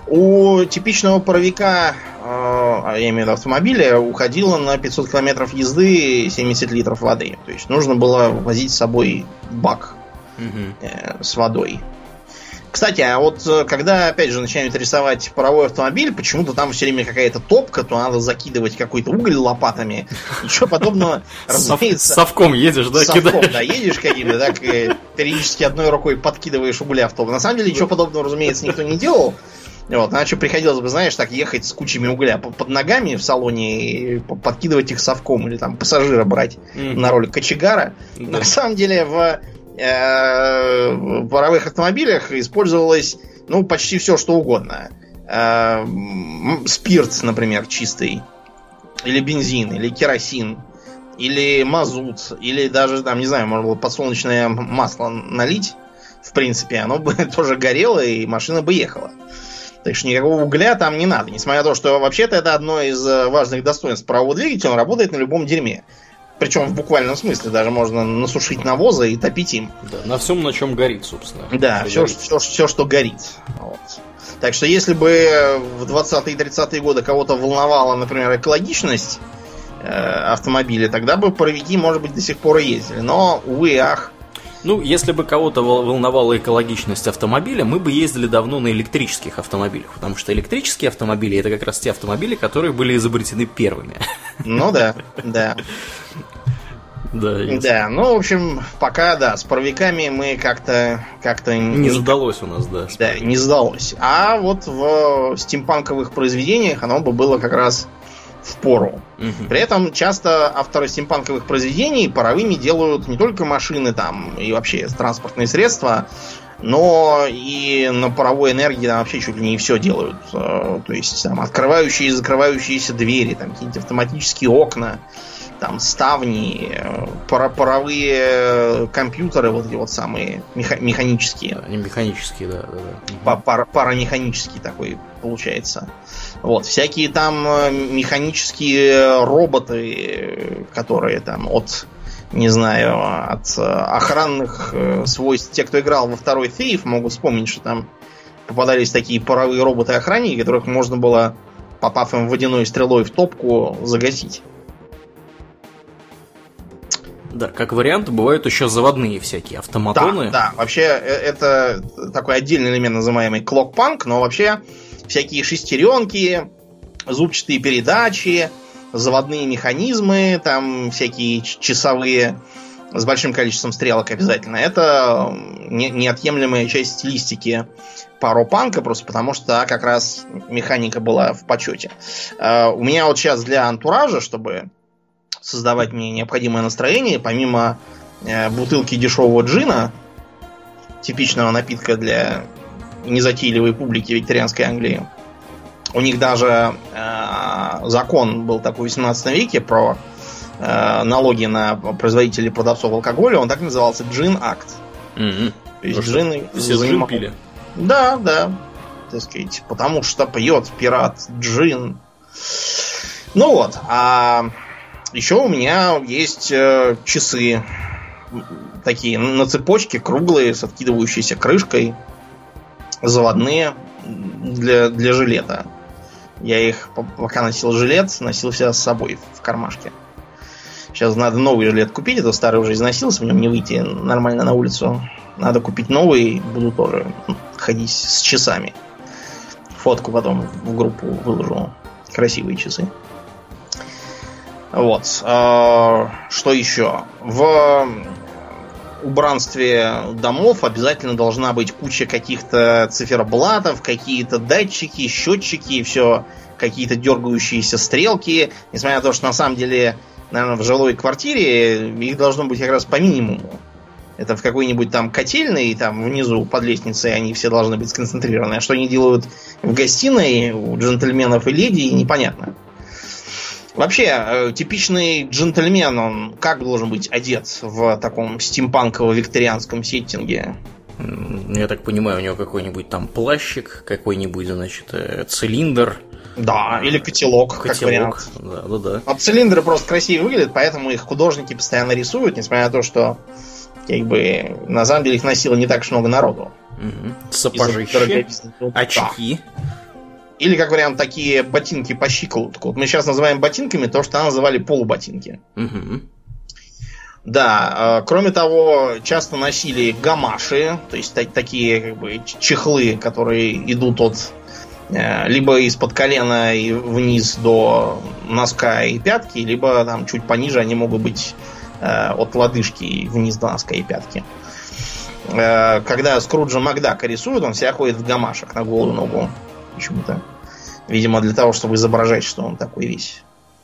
Speaker 2: У типичного паровика э, а я имею в виду автомобиля, уходило на 500 километров езды 70 литров воды. То есть нужно было возить с собой бак э, с водой. Кстати, а вот э, когда, опять же, начинают рисовать паровой автомобиль, почему-то там все время какая-то топка, то надо закидывать какой-то уголь лопатами. Ничего подобного, разумеется,
Speaker 1: совком едешь, да,
Speaker 2: совком, да, едешь каким-то, так э, периодически одной рукой подкидываешь угля в топ. На самом деле, ничего подобного, разумеется, никто не делал. Вот, иначе приходилось бы, знаешь, так ехать с кучами угля по- под ногами в салоне и подкидывать их совком или там пассажира брать
Speaker 1: Мгм.
Speaker 2: на роль кочегара.
Speaker 1: Да.
Speaker 2: На самом деле в в паровых автомобилях использовалось ну почти все что угодно. Э, спирт, например, чистый, или бензин, или керосин, или мазут, или даже там не знаю, можно было подсолнечное масло налить. В принципе, оно бы тоже горело и машина бы ехала. Так что никакого угля там не надо. Несмотря на то, что вообще-то это одно из э, важных достоинств парового двигателя, он работает на любом дерьме. Причем в буквальном смысле даже можно насушить навоза и топить им.
Speaker 1: Да, на всем, на чем горит, собственно.
Speaker 2: Да, все,
Speaker 1: горит.
Speaker 2: все, все, что горит. Вот. Так что если бы в 20-е и 30-е годы кого-то волновала, например, экологичность э, автомобиля, тогда бы паровики, может быть, до сих пор и ездили. Но, увы ах,
Speaker 1: Ну, если бы кого-то вол- волновала экологичность автомобиля, мы бы ездили давно на электрических автомобилях, потому что электрические автомобили это как раз те автомобили, которые были изобретены первыми.
Speaker 2: ну да, да.
Speaker 1: Да,
Speaker 2: Да, ну, в общем, пока, да, с паровиками мы как-то как-то
Speaker 1: Не задалось у нас, да.
Speaker 2: Да, не сдалось. А вот в стимпанковых произведениях оно бы было как раз в пору.
Speaker 1: Мгм.
Speaker 2: При этом часто авторы стимпанковых произведений паровыми делают не только машины там и вообще транспортные средства, но и на паровой энергии там вообще чуть ли не все делают. Э, То есть там открывающие и закрывающиеся двери, там какие-нибудь автоматические окна, там ставни, э, пара- паровые компьютеры, вот эти вот самые меха- механические.
Speaker 1: Они механические, да, да, да.
Speaker 2: Па- пара- парамеханический такой получается. Вот, всякие там э, механические роботы, которые там от, не знаю, от э, охранных э, свойств. Те, кто играл во второй Thief, могут вспомнить, что там попадались такие паровые роботы-охранники, которых можно было, попав им водяной стрелой в топку, загасить.
Speaker 1: Да, как вариант, бывают еще заводные всякие автоматоны.
Speaker 2: Да, да, вообще это такой отдельный элемент, называемый клокпанк, но вообще всякие шестеренки, зубчатые передачи, заводные механизмы, там всякие часовые с большим количеством стрелок обязательно. Это не- неотъемлемая часть стилистики паропанка, просто потому что как раз механика была в почете. Э, У меня вот сейчас для антуража, чтобы создавать мне необходимое настроение, помимо э, бутылки дешевого джина, типичного напитка для незатейливой публики викторианской Англии. У них даже э, закон был такой в 18 веке про э, налоги на производителей и продавцов алкоголя. Он так назывался Джин Акт.
Speaker 1: Мгм.
Speaker 2: То есть джин
Speaker 1: Все джин
Speaker 2: занимал-
Speaker 1: пили.
Speaker 2: Да, да. Так сказать, потому что пьет пират джин. Ну вот, а еще у меня есть э, часы такие на цепочке, круглые, с откидывающейся крышкой, заводные для, для жилета. Я их, по- пока носил жилет, носил всегда с собой в кармашке. Сейчас надо новый жилет купить, это старый уже износился, в нем не выйти нормально на улицу. Надо купить новый, буду тоже ходить с часами. Фотку потом в группу выложу. Красивые часы. Вот. А, Что еще? В убранстве домов обязательно должна быть куча каких-то циферблатов, какие-то датчики, счетчики, и все какие-то дергающиеся стрелки. Несмотря на то, что на самом деле, наверное, в жилой квартире их должно быть как раз по минимуму. Это в какой-нибудь там котельной, там внизу под лестницей они все должны быть сконцентрированы. А что они делают в гостиной у джентльменов и леди, непонятно. Вообще, э, типичный джентльмен, он как должен быть одет в таком стимпанково-викторианском сеттинге?
Speaker 1: Я так понимаю, у него какой-нибудь там плащик, какой-нибудь, значит, э, цилиндр,
Speaker 2: Да, или котелок, как вариант.
Speaker 1: котелок. Да, да, да.
Speaker 2: А цилиндры просто красиво выглядят, поэтому их художники постоянно рисуют, несмотря на то, что как бы на самом деле их носило не так уж много народу. Из-за
Speaker 1: Сапожище.
Speaker 2: Ну, да. Или, как вариант, такие ботинки по щиколотку. Вот мы сейчас называем ботинками то, что называли полуботинки.
Speaker 1: Угу.
Speaker 2: Да, э, кроме того, часто носили гамаши, то есть та- такие как бы чехлы, которые идут от э, либо из-под колена и вниз до носка и пятки, либо там чуть пониже они могут быть э, от лодыжки и вниз до носка и пятки. Когда Скруджа Макдака рисует, он всегда ходит в гамашах на голую ногу. Почему-то. Видимо, для того, чтобы изображать, что он такой весь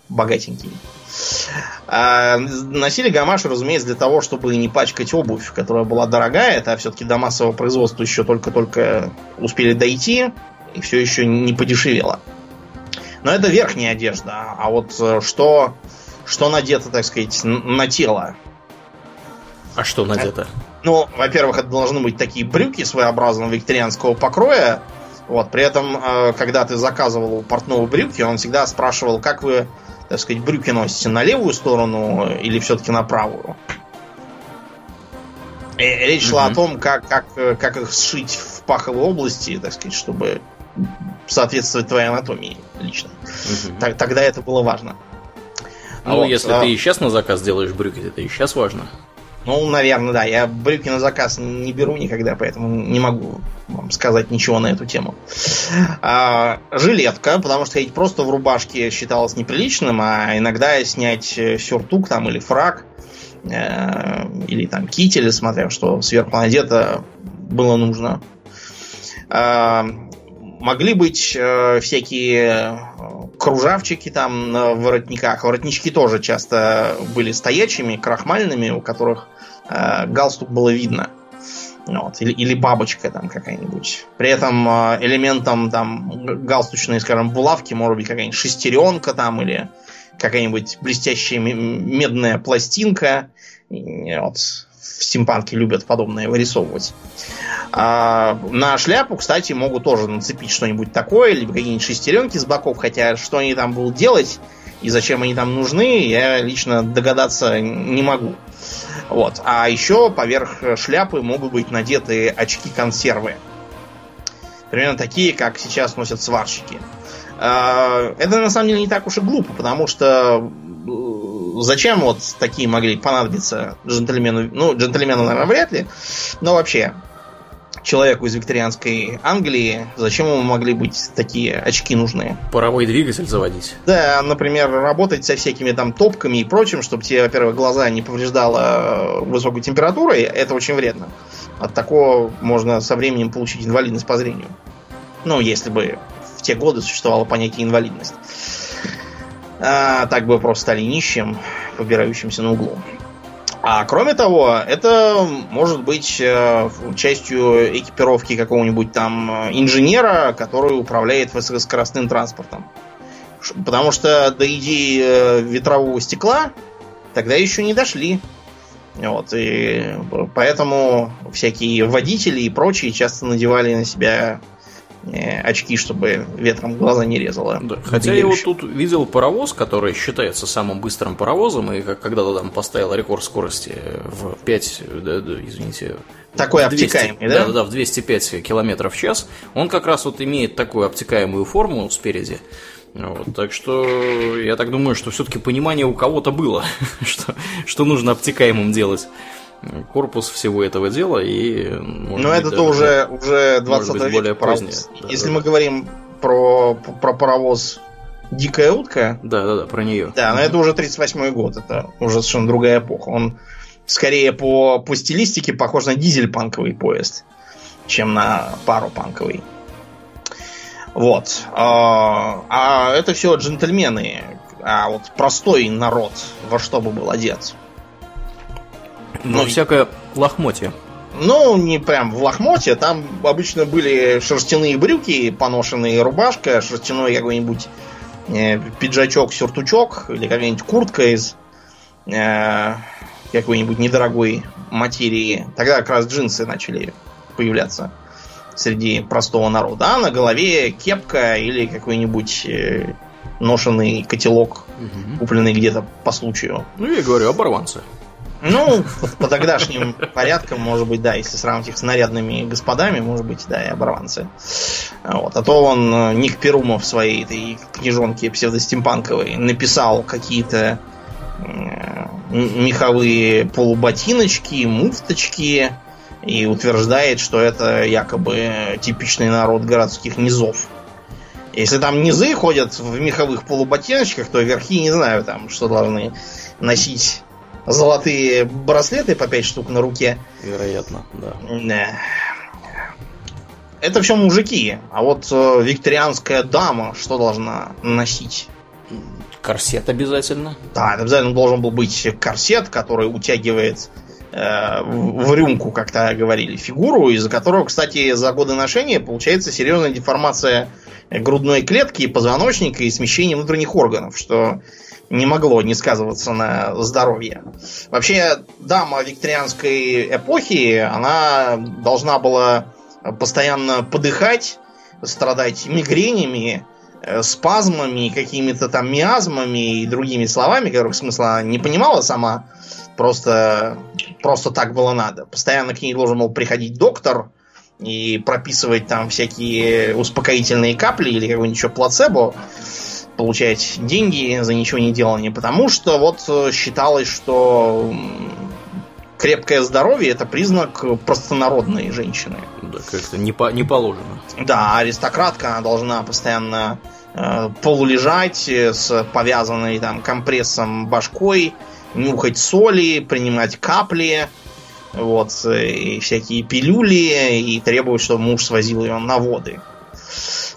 Speaker 2: богатенький. А, носили гамаши, разумеется, для того, чтобы не пачкать обувь, которая была дорогая. Это все-таки до массового производства еще только-только успели дойти, и все еще не подешевело. Но это верхняя одежда. А вот э, что, что надето, так сказать, на тело?
Speaker 1: А что надето?
Speaker 2: Ну, во-первых, это должны быть такие брюки своеобразного викторианского покроя. Вот, при этом, э, когда ты заказывал у портного брюки, он всегда спрашивал, как вы, так сказать, брюки носите на левую сторону или все-таки на правую. И речь шла о том, как, как, э, как их сшить в паховой области, так сказать, чтобы соответствовать твоей анатомии лично.
Speaker 1: Мгм.
Speaker 2: Так- тогда это было важно.
Speaker 1: Ну,
Speaker 2: Вот,
Speaker 1: если
Speaker 2: а-
Speaker 1: ты и сейчас на заказ делаешь брюки, это и сейчас важно.
Speaker 2: Ну, наверное, да. Я брюки на заказ не беру никогда, поэтому не могу вам сказать ничего на эту тему. А, жилетка, потому что ходить просто в рубашке считалось неприличным, а иногда снять э, сюртук там или фраг, э, или там китель, смотря что сверху надето, было нужно. А, могли быть э, всякие э, кружавчики там на воротниках. Воротнички тоже часто были стоячими, крахмальными, у которых галстук было видно. Вот. Или, или бабочка там какая-нибудь. При этом э, элементом там галстучной, скажем, булавки может быть какая-нибудь шестеренка там или какая-нибудь блестящая медная пластинка. Вот. В стимпанке любят подобное вырисовывать. А, на шляпу, кстати, могут тоже нацепить что-нибудь такое, либо какие-нибудь шестеренки с боков, хотя что они там будут делать и зачем они там нужны, я лично догадаться не могу. Вот. А еще поверх шляпы могут быть надеты очки-консервы. Примерно такие, как сейчас носят сварщики. А, Это на самом деле не так уж и глупо, потому что э, зачем вот такие могли понадобиться джентльмену? Ну, джентльмену, наверное, вряд ли, но вообще человеку из викторианской Англии, зачем ему могли быть такие очки нужны?
Speaker 1: Паровой двигатель заводить.
Speaker 2: Да, например, работать со всякими там топками и прочим, чтобы тебе, во-первых, глаза не повреждало высокой температурой, это очень вредно. От такого можно со временем получить инвалидность по зрению. Ну, если бы в те годы существовало понятие инвалидность. А, так бы просто стали нищим, побирающимся на углу. А кроме того, это может быть э, частью экипировки какого-нибудь там э, инженера, который управляет высокоскоростным транспортом. Потому что до идеи э, ветрового стекла тогда еще не дошли. Вот, и поэтому всякие водители и прочие часто надевали на себя очки, чтобы ветром глаза не резало.
Speaker 1: Да. Хотя я вот тут видел паровоз, который считается самым быстрым паровозом, и когда-то там поставил рекорд скорости в 5, да, да, извините,
Speaker 2: Такой
Speaker 1: в 200,
Speaker 2: обтекаемый, да?
Speaker 1: Да, да, в 205 километров в час. Он как раз вот имеет такую обтекаемую форму спереди. Вот, так что я так думаю, что все-таки понимание у кого-то было, что, что нужно обтекаемым делать корпус всего этого дела и
Speaker 2: Но это-то
Speaker 1: даже-
Speaker 2: уже, уже 20
Speaker 1: быть,
Speaker 2: век
Speaker 1: более позднее, да,
Speaker 2: Если
Speaker 1: да.
Speaker 2: мы говорим про, про паровоз Дикая утка,
Speaker 1: Да, да, да, про нее.
Speaker 2: да, но это уже 38 год, это уже совершенно другая эпоха. Он скорее по, по стилистике похож на дизель-панковый поезд, чем на пару-панковый. Вот. А, а это все джентльмены. А вот простой народ во что бы был одет?
Speaker 1: Ну,
Speaker 2: Ну,
Speaker 1: всякое лохмотье.
Speaker 2: Ну, не прям в лохмоте. Там обычно были шерстяные брюки, поношенные рубашка, шерстяной какой-нибудь э, пиджачок, сюртучок или какая-нибудь куртка из э, какой-нибудь недорогой материи. Тогда как раз джинсы начали появляться среди простого народа. А на голове кепка или какой-нибудь э, ношенный котелок,
Speaker 1: Мгм.
Speaker 2: купленный где-то по случаю.
Speaker 1: Ну, я говорю, оборванцы.
Speaker 2: Ну, по тогдашним порядкам, может быть, да, если сравнить их с нарядными господами, может быть, да, и оборванцы. Вот. А то он э, Ник Перумов в своей этой книжонке псевдостимпанковой написал какие-то э, меховые полуботиночки, муфточки и утверждает, что это якобы типичный народ городских низов. Если там низы ходят в меховых полуботиночках, то верхи не знаю там, что должны носить золотые браслеты по 5 штук на руке.
Speaker 1: Вероятно, да.
Speaker 2: Да. Это все мужики. А вот э, викторианская дама что должна носить?
Speaker 1: Корсет обязательно.
Speaker 2: Да, это обязательно должен был быть корсет, который утягивает э, в рюмку, как то говорили, фигуру, из-за которого, кстати, за годы ношения получается серьезная деформация грудной клетки, позвоночника и смещение внутренних органов, что не могло не сказываться на здоровье. Вообще, дама викторианской эпохи, она должна была постоянно подыхать, страдать мигренями, э, спазмами, какими-то там миазмами и другими словами, которых смысла не понимала сама, просто, просто так было надо. Постоянно к ней должен был приходить доктор и прописывать там всякие успокоительные капли или какой-нибудь еще плацебо, получать деньги за ничего не делание, потому что вот э, считалось, что крепкое здоровье это признак простонародной женщины.
Speaker 1: Да, как-то не, по, не положено.
Speaker 2: Да, аристократка, она должна постоянно э, полулежать э, с повязанной там компрессом башкой, нюхать соли, принимать капли, вот, э, и всякие пилюли, и требовать, чтобы муж свозил ее на воды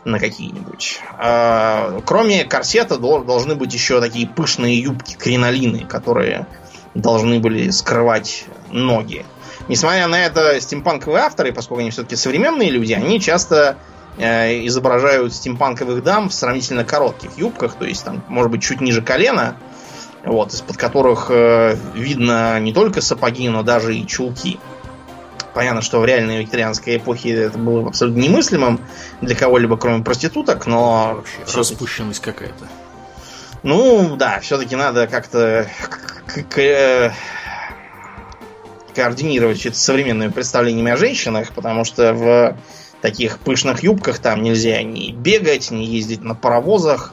Speaker 2: на какие-нибудь. А, кроме корсета должны быть еще такие пышные юбки, кринолины, которые должны были скрывать ноги. Несмотря на это, стимпанковые авторы, поскольку они все-таки современные люди, они часто э, изображают стимпанковых дам в сравнительно коротких юбках, то есть там, может быть, чуть ниже колена, вот, из-под которых э, видно не только сапоги, но даже и чулки. Понятно, что в реальной викторианской эпохе это было абсолютно немыслимым для кого-либо, кроме проституток, но...
Speaker 1: Вообще, распущенность какая-то.
Speaker 2: Ну, да, все-таки надо как-то э, координировать это современными представлениями о женщинах, потому что в таких пышных юбках там нельзя ни бегать, ни ездить на паровозах,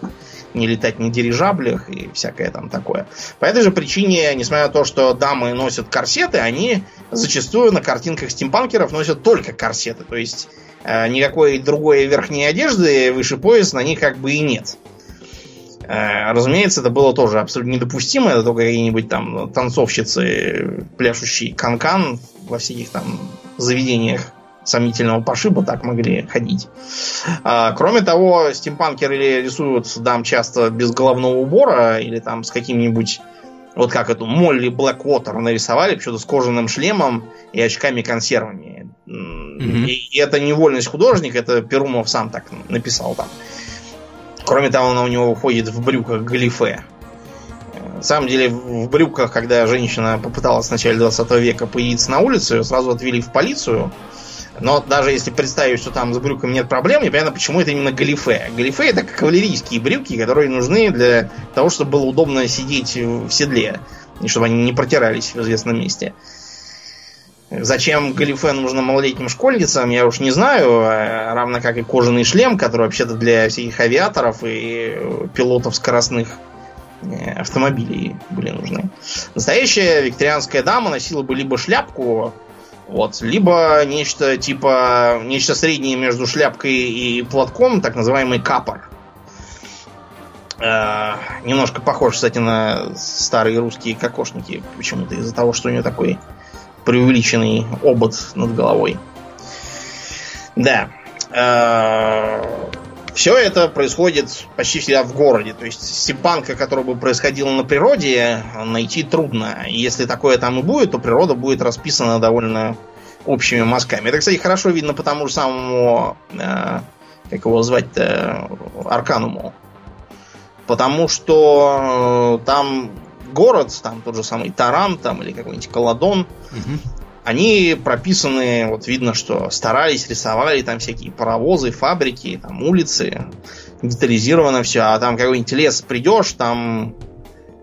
Speaker 2: не летать на дирижаблях и всякое там такое. По этой же причине, несмотря на то, что дамы носят корсеты, они зачастую на картинках стимпанкеров носят только корсеты. То есть э, никакой другой верхней одежды выше пояса на них как бы и нет. Э, разумеется, это было тоже абсолютно недопустимо. Это только какие-нибудь там танцовщицы, пляшущие канкан во всяких там заведениях сомнительного пошиба так могли ходить. А, кроме того, стимпанкеры рисуют дам часто без головного убора или там с каким-нибудь вот как эту Молли Блэквотер нарисовали, почему-то с кожаным шлемом и очками-консервами. Mm-hmm. И, и это не вольность художника, это Перумов сам так написал там. Кроме того, она у него ходит в брюках галифе. На самом деле, в брюках, когда женщина попыталась в начале 20 века появиться на улице, ее сразу отвели в полицию. Но даже если представить, что там с брюками нет проблем, непонятно, почему это именно галифе. Галифе это кавалерийские брюки, которые нужны для того, чтобы было удобно сидеть в седле. И чтобы они не протирались в известном месте. Зачем галифе нужно малолетним школьницам, я уж не знаю. А равно как и кожаный шлем, который вообще-то для всяких авиаторов и пилотов скоростных э, автомобилей были нужны. Настоящая викторианская дама носила бы либо шляпку, вот. Либо нечто типа, нечто среднее между шляпкой и платком, так называемый капор. Э, немножко похож, кстати, на старые русские кокошники, почему-то из-за того, что у него такой преувеличенный обод над головой. Да. Э, все это происходит почти всегда в городе. То есть степанка, которая бы происходила на природе, найти трудно. И если такое там и будет, то природа будет расписана довольно общими мазками. Это, кстати, хорошо видно по тому же самому, э, как его звать-то, Аркануму. Потому что э, там город, там тот же самый Таран, там или какой-нибудь Каладон, угу они прописаны, вот видно, что старались, рисовали там всякие паровозы, фабрики, там улицы, детализировано все, а там какой-нибудь лес придешь, там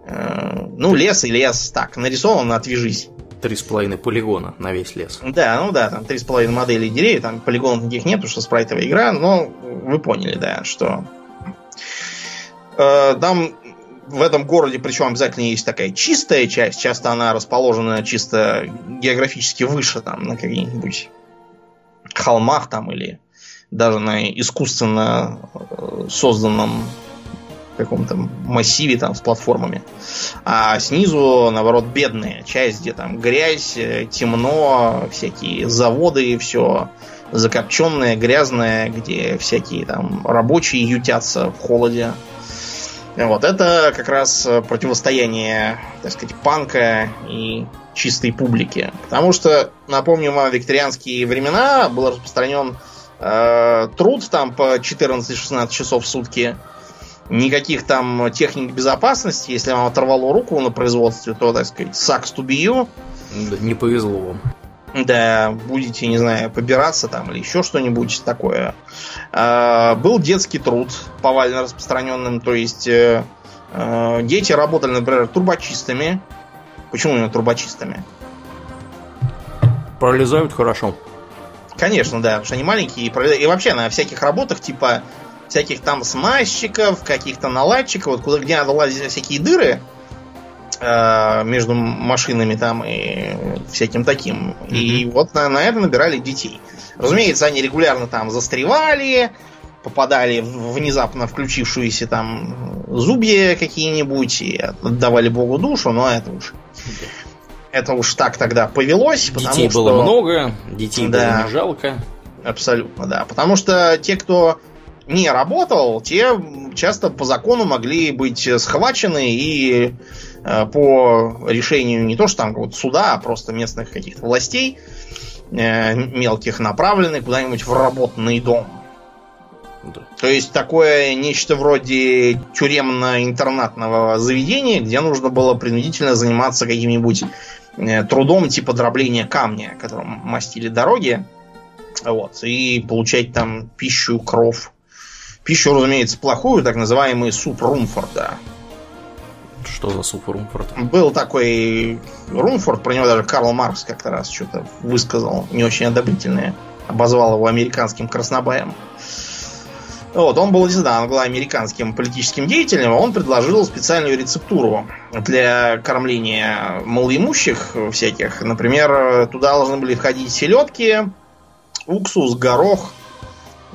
Speaker 2: Э, ну, лес и лес, так, нарисован, отвяжись.
Speaker 1: Три с половиной полигона на весь лес.
Speaker 2: Да, ну да, там три с половиной модели деревьев, там полигонов никаких нет, потому что спрайтовая игра, но вы поняли, да, что... Э, там в этом городе, причем обязательно есть такая чистая часть, часто она расположена чисто географически выше, там, на каких-нибудь холмах там или даже на искусственно э, созданном каком-то массиве там с платформами. А снизу, наоборот, бедная часть, где там грязь, э, темно, всякие заводы, все закопченное, грязное, где всякие там рабочие ютятся в холоде. Вот это как раз противостояние, так сказать, панка и чистой публики. Потому что, напомню вам, викторианские времена был распространен э, труд там по 14-16 часов в сутки. Никаких там техник безопасности. Если вам оторвало руку на производстве, то, так сказать, сакс тубию.
Speaker 1: Не повезло вам.
Speaker 2: Да, будете, не знаю, побираться там или еще что-нибудь такое. А, был детский труд повально распространенным, то есть э, э, дети работали, например, трубочистами. Почему именно трубочистами?
Speaker 1: Пролезают хорошо.
Speaker 2: Конечно, да, потому что они маленькие. И вообще на всяких работах, типа всяких там смазчиков, каких-то наладчиков, вот куда где надо лазить всякие дыры, между машинами там и всяким таким. Mm-hmm. И вот на, на это набирали детей. Разумеется, они регулярно там застревали, попадали в внезапно включившиеся там зубья какие-нибудь и отдавали Богу душу, но это уж это уж так тогда повелось.
Speaker 1: Детей было что... много, детей да, было не жалко.
Speaker 2: Абсолютно, да. Потому что те, кто не работал, те часто по закону могли быть схвачены и Э, по решению не то что там вот суда, а просто местных каких-то властей э, мелких направлены куда-нибудь в работный дом. Да. То есть такое нечто вроде тюремно-интернатного заведения, где нужно было принудительно заниматься каким-нибудь э, трудом типа дробления камня, которым мастили дороги. Вот, и получать там пищу, кров. Пищу, разумеется, плохую, так называемый суп Румфорда.
Speaker 1: Что за суп Румфорд?
Speaker 2: Был такой Румфорд, про него даже Карл Маркс как-то раз что-то высказал не очень одобрительное. Обозвал его американским краснобаем. Вот, он был, да, англо-американским политическим деятелем, он предложил специальную рецептуру для кормления малоимущих всяких. Например, туда должны были входить селедки, уксус, горох,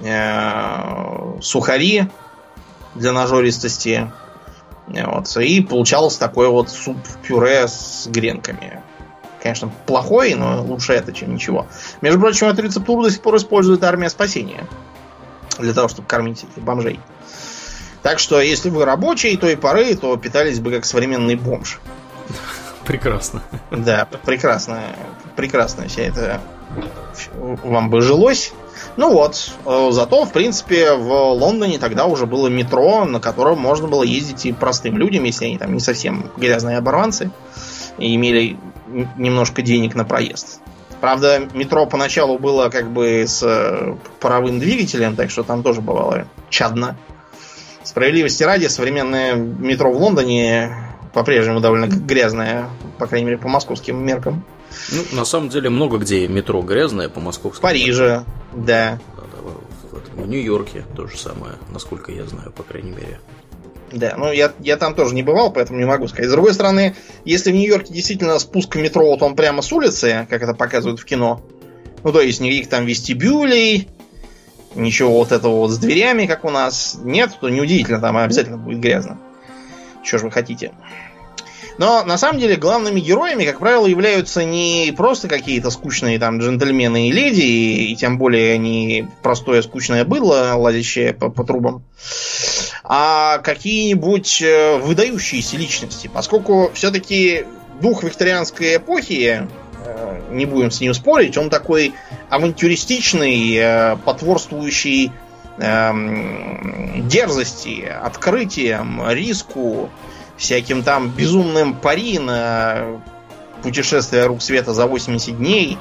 Speaker 2: э, сухари для нажористости, вот. И получался такой вот суп-пюре с гренками. Конечно, плохой, но лучше это, чем ничего. Между прочим, эту рецептуру до сих пор использует армия спасения. Для того, чтобы кормить этих бомжей. Так что, если вы рабочий той поры, то питались бы как современный бомж.
Speaker 1: Прекрасно.
Speaker 2: Да, прекрасно. Прекрасно вся это вам бы жилось. Ну вот, э, зато, в принципе, в Лондоне тогда уже было метро, на котором можно было ездить и простым людям, если они там не совсем грязные оборванцы и имели немножко денег на проезд. Правда, метро поначалу было как бы с э, паровым двигателем, так что там тоже бывало чадно. Справедливости ради, современное метро в Лондоне по-прежнему довольно грязное, по крайней мере, по московским меркам.
Speaker 1: Ну, на самом деле, много где метро грязное по московскому.
Speaker 2: В Париже, да.
Speaker 1: в, Нью-Йорке то же самое, насколько я знаю, по крайней мере.
Speaker 2: Да, ну я, я там тоже не бывал, поэтому не могу сказать. С другой стороны, если в Нью-Йорке действительно спуск метро, вот он прямо с улицы, как это показывают в кино, ну то есть никаких там вестибюлей, ничего вот этого вот с дверями, как у нас, нет, то неудивительно, там обязательно будет грязно. Что же вы хотите? Но на самом деле главными героями, как правило, являются не просто какие-то скучные там джентльмены и леди, и, и тем более не простое скучное быдло, лазящее по, по трубам, а какие-нибудь э, выдающиеся личности. Поскольку все-таки дух викторианской эпохи, э, не будем с ним спорить, он такой авантюристичный, э, потворствующий эм, дерзости, открытиям, риску, всяким там безумным пари на путешествие рук света за 80 дней,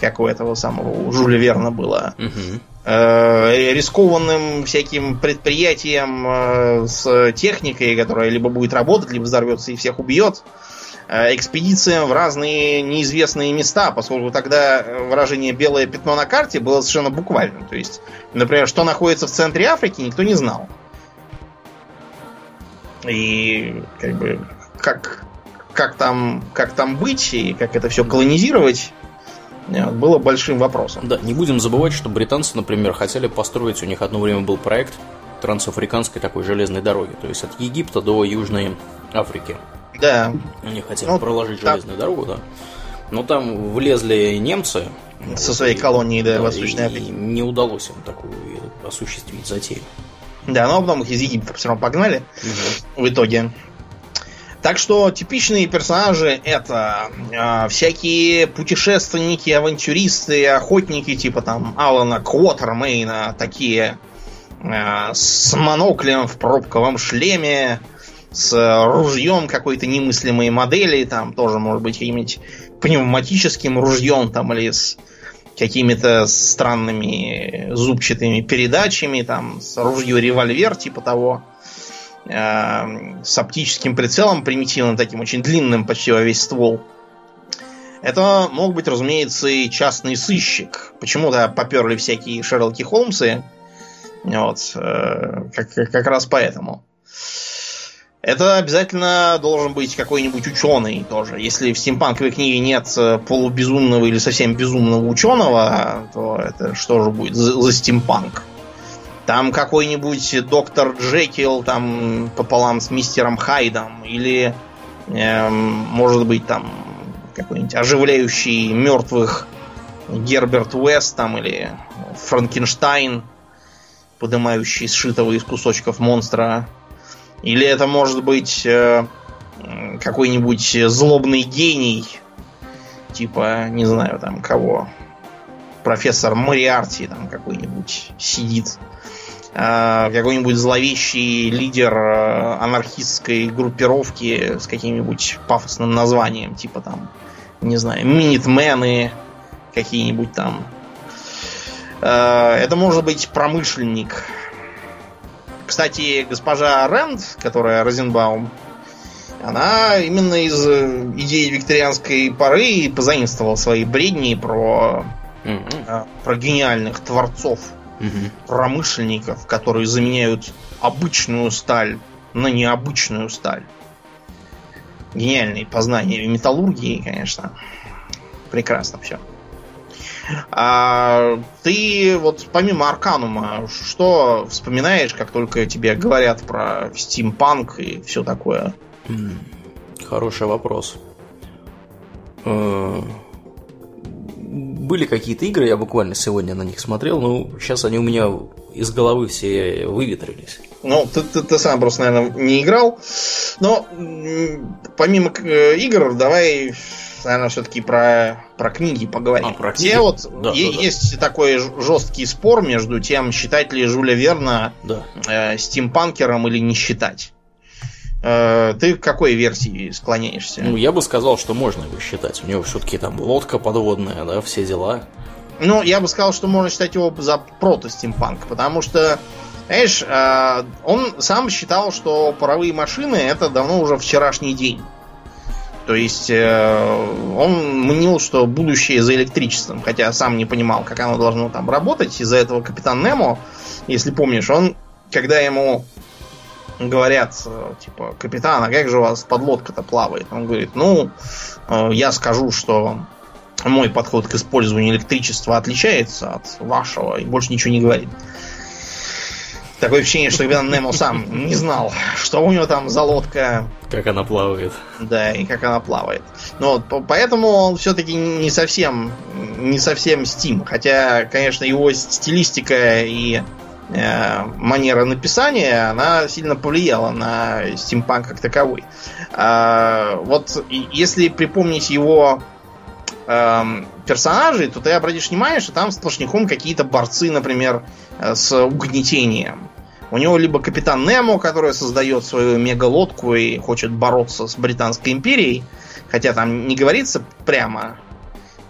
Speaker 2: как у этого самого у Жюля Верна было. Угу. э, рискованным всяким предприятиям э, с техникой, которая либо будет работать, либо взорвется и всех убьет, э, экспедициям в разные неизвестные места, поскольку тогда выражение белое пятно на карте было совершенно буквальным. То есть, например, что находится в центре Африки, никто не знал. И как бы как, как, там, как там быть и как это все колонизировать, было большим вопросом.
Speaker 1: Да, не будем забывать, что британцы, например, хотели построить, у них одно время был проект трансафриканской такой железной дороги, то есть от Египта до Южной Африки.
Speaker 2: Да.
Speaker 1: Они хотели ну, проложить там... железную дорогу, да. Но там влезли немцы.
Speaker 2: Со своей колонией, да, Восточной Африки.
Speaker 1: Не удалось им такую осуществить затею.
Speaker 2: Да, но потом их из Египта все равно погнали угу. в итоге. Так что типичные персонажи это э, всякие путешественники, авантюристы, охотники, типа там Алана Квотермейна, такие э, с моноклем в пробковом шлеме, с ружьем какой-то немыслимой модели, там тоже может быть каким-нибудь пневматическим ружьем там или с какими-то странными зубчатыми передачами, там с ружьем револьвер типа того. Эм, с оптическим прицелом, примитивным таким, очень длинным почти во весь ствол. Это мог быть, разумеется, и частный сыщик. Почему-то поперли всякие Шерлоки Холмсы. Вот, э, как, как раз поэтому. Это обязательно должен быть какой-нибудь ученый тоже. Если в стимпанковой книге нет э, полубезумного или совсем безумного ученого, то это что же будет за, за стимпанк? Там какой-нибудь доктор Джекил там пополам с мистером Хайдом. Или, э, может быть, там какой-нибудь оживляющий мертвых Герберт Уэст там или Франкенштайн, поднимающий сшитого из кусочков монстра. Или это может быть э, какой-нибудь злобный гений, типа, не знаю, там кого, профессор Мариарти там какой-нибудь сидит Э, какой-нибудь зловещий лидер э, анархистской группировки с каким-нибудь пафосным названием, типа там, не знаю, минитмены какие-нибудь там. Это может быть промышленник. Кстати, госпожа Рэнд, которая Розенбаум, она именно из идеи викторианской поры позаимствовала свои бредни про, mm-hmm. про гениальных творцов угу. промышленников, которые заменяют обычную сталь на необычную сталь. Гениальные познания в металлургии, конечно. Прекрасно все. А ты вот помимо Арканума, что вспоминаешь, как только тебе говорят про стимпанк и все такое?
Speaker 1: Хороший вопрос. Э, были какие-то игры, я буквально сегодня на них смотрел, но сейчас они у меня из головы все выветрились.
Speaker 2: Ну, ты, ты, ты сам просто, наверное, не играл. Но помимо э, игр, давай, наверное, все-таки про, про книги поговорим. А, про книги? Те вот да, е- да, есть да. такой жесткий спор между тем, считать ли Жюля Верна да. э, стимпанкером или не считать. Э, ты к какой версии склоняешься?
Speaker 1: Ну, я бы сказал, что можно его считать. У него все-таки там лодка подводная, да, все дела.
Speaker 2: Ну, я бы сказал, что можно считать его за прото-стимпанк, потому что, знаешь, э, он сам считал, что паровые машины это давно уже вчерашний день. То есть э, он мнил, что будущее за электричеством, хотя сам не понимал, как оно должно там работать. Из-за этого капитан Немо, если помнишь, он, когда ему говорят, э, типа, капитан, а как же у вас подлодка-то плавает? Он говорит, ну, э, я скажу, что мой подход к использованию электричества отличается от вашего, и больше ничего не говорит. Такое ощущение, что капитан Немо сам не знал, что у него там за лодка.
Speaker 1: Как она плавает.
Speaker 2: Да, и как она плавает. Но поэтому он все-таки не совсем, не совсем Steam. Хотя, конечно, его стилистика и Э, манера написания, она сильно повлияла на стимпанк как таковой. А, вот если припомнить его эм, персонажей, то ты обратишь внимание, что там сплошняком какие-то борцы, например, э, с угнетением. У него либо капитан Немо, который создает свою мегалодку и хочет бороться с Британской империей, хотя там не говорится прямо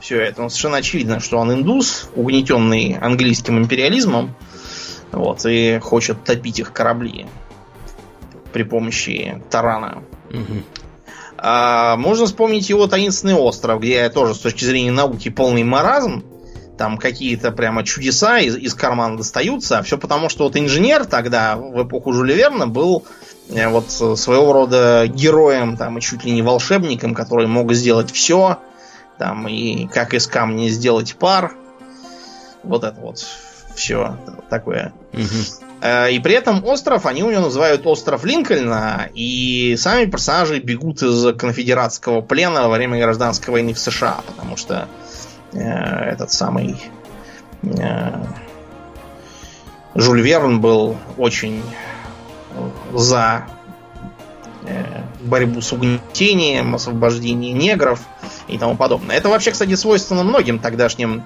Speaker 2: все это. Ну, совершенно очевидно, что он индус, угнетенный английским империализмом, вот, и хочет топить их корабли при помощи тарана.
Speaker 1: Мгм.
Speaker 2: А, можно вспомнить его таинственный остров, где тоже с точки зрения науки полный маразм. Там какие-то прямо чудеса из, из кармана достаются. А все потому, что вот инженер тогда, в эпоху Жюля Верна, был э, вот э, своего рода героем там, и чуть ли не волшебником, который мог сделать все. Там, и как из камня сделать пар. Вот это вот все такое. Э, И при этом остров, они у него называют остров Линкольна, и сами персонажи бегут из конфедератского плена во время гражданской войны в США, потому что этот самый э, Жюль Верн был очень за э, борьбу с угнетением, освобождение негров и тому подобное. Это вообще, кстати, свойственно многим тогдашним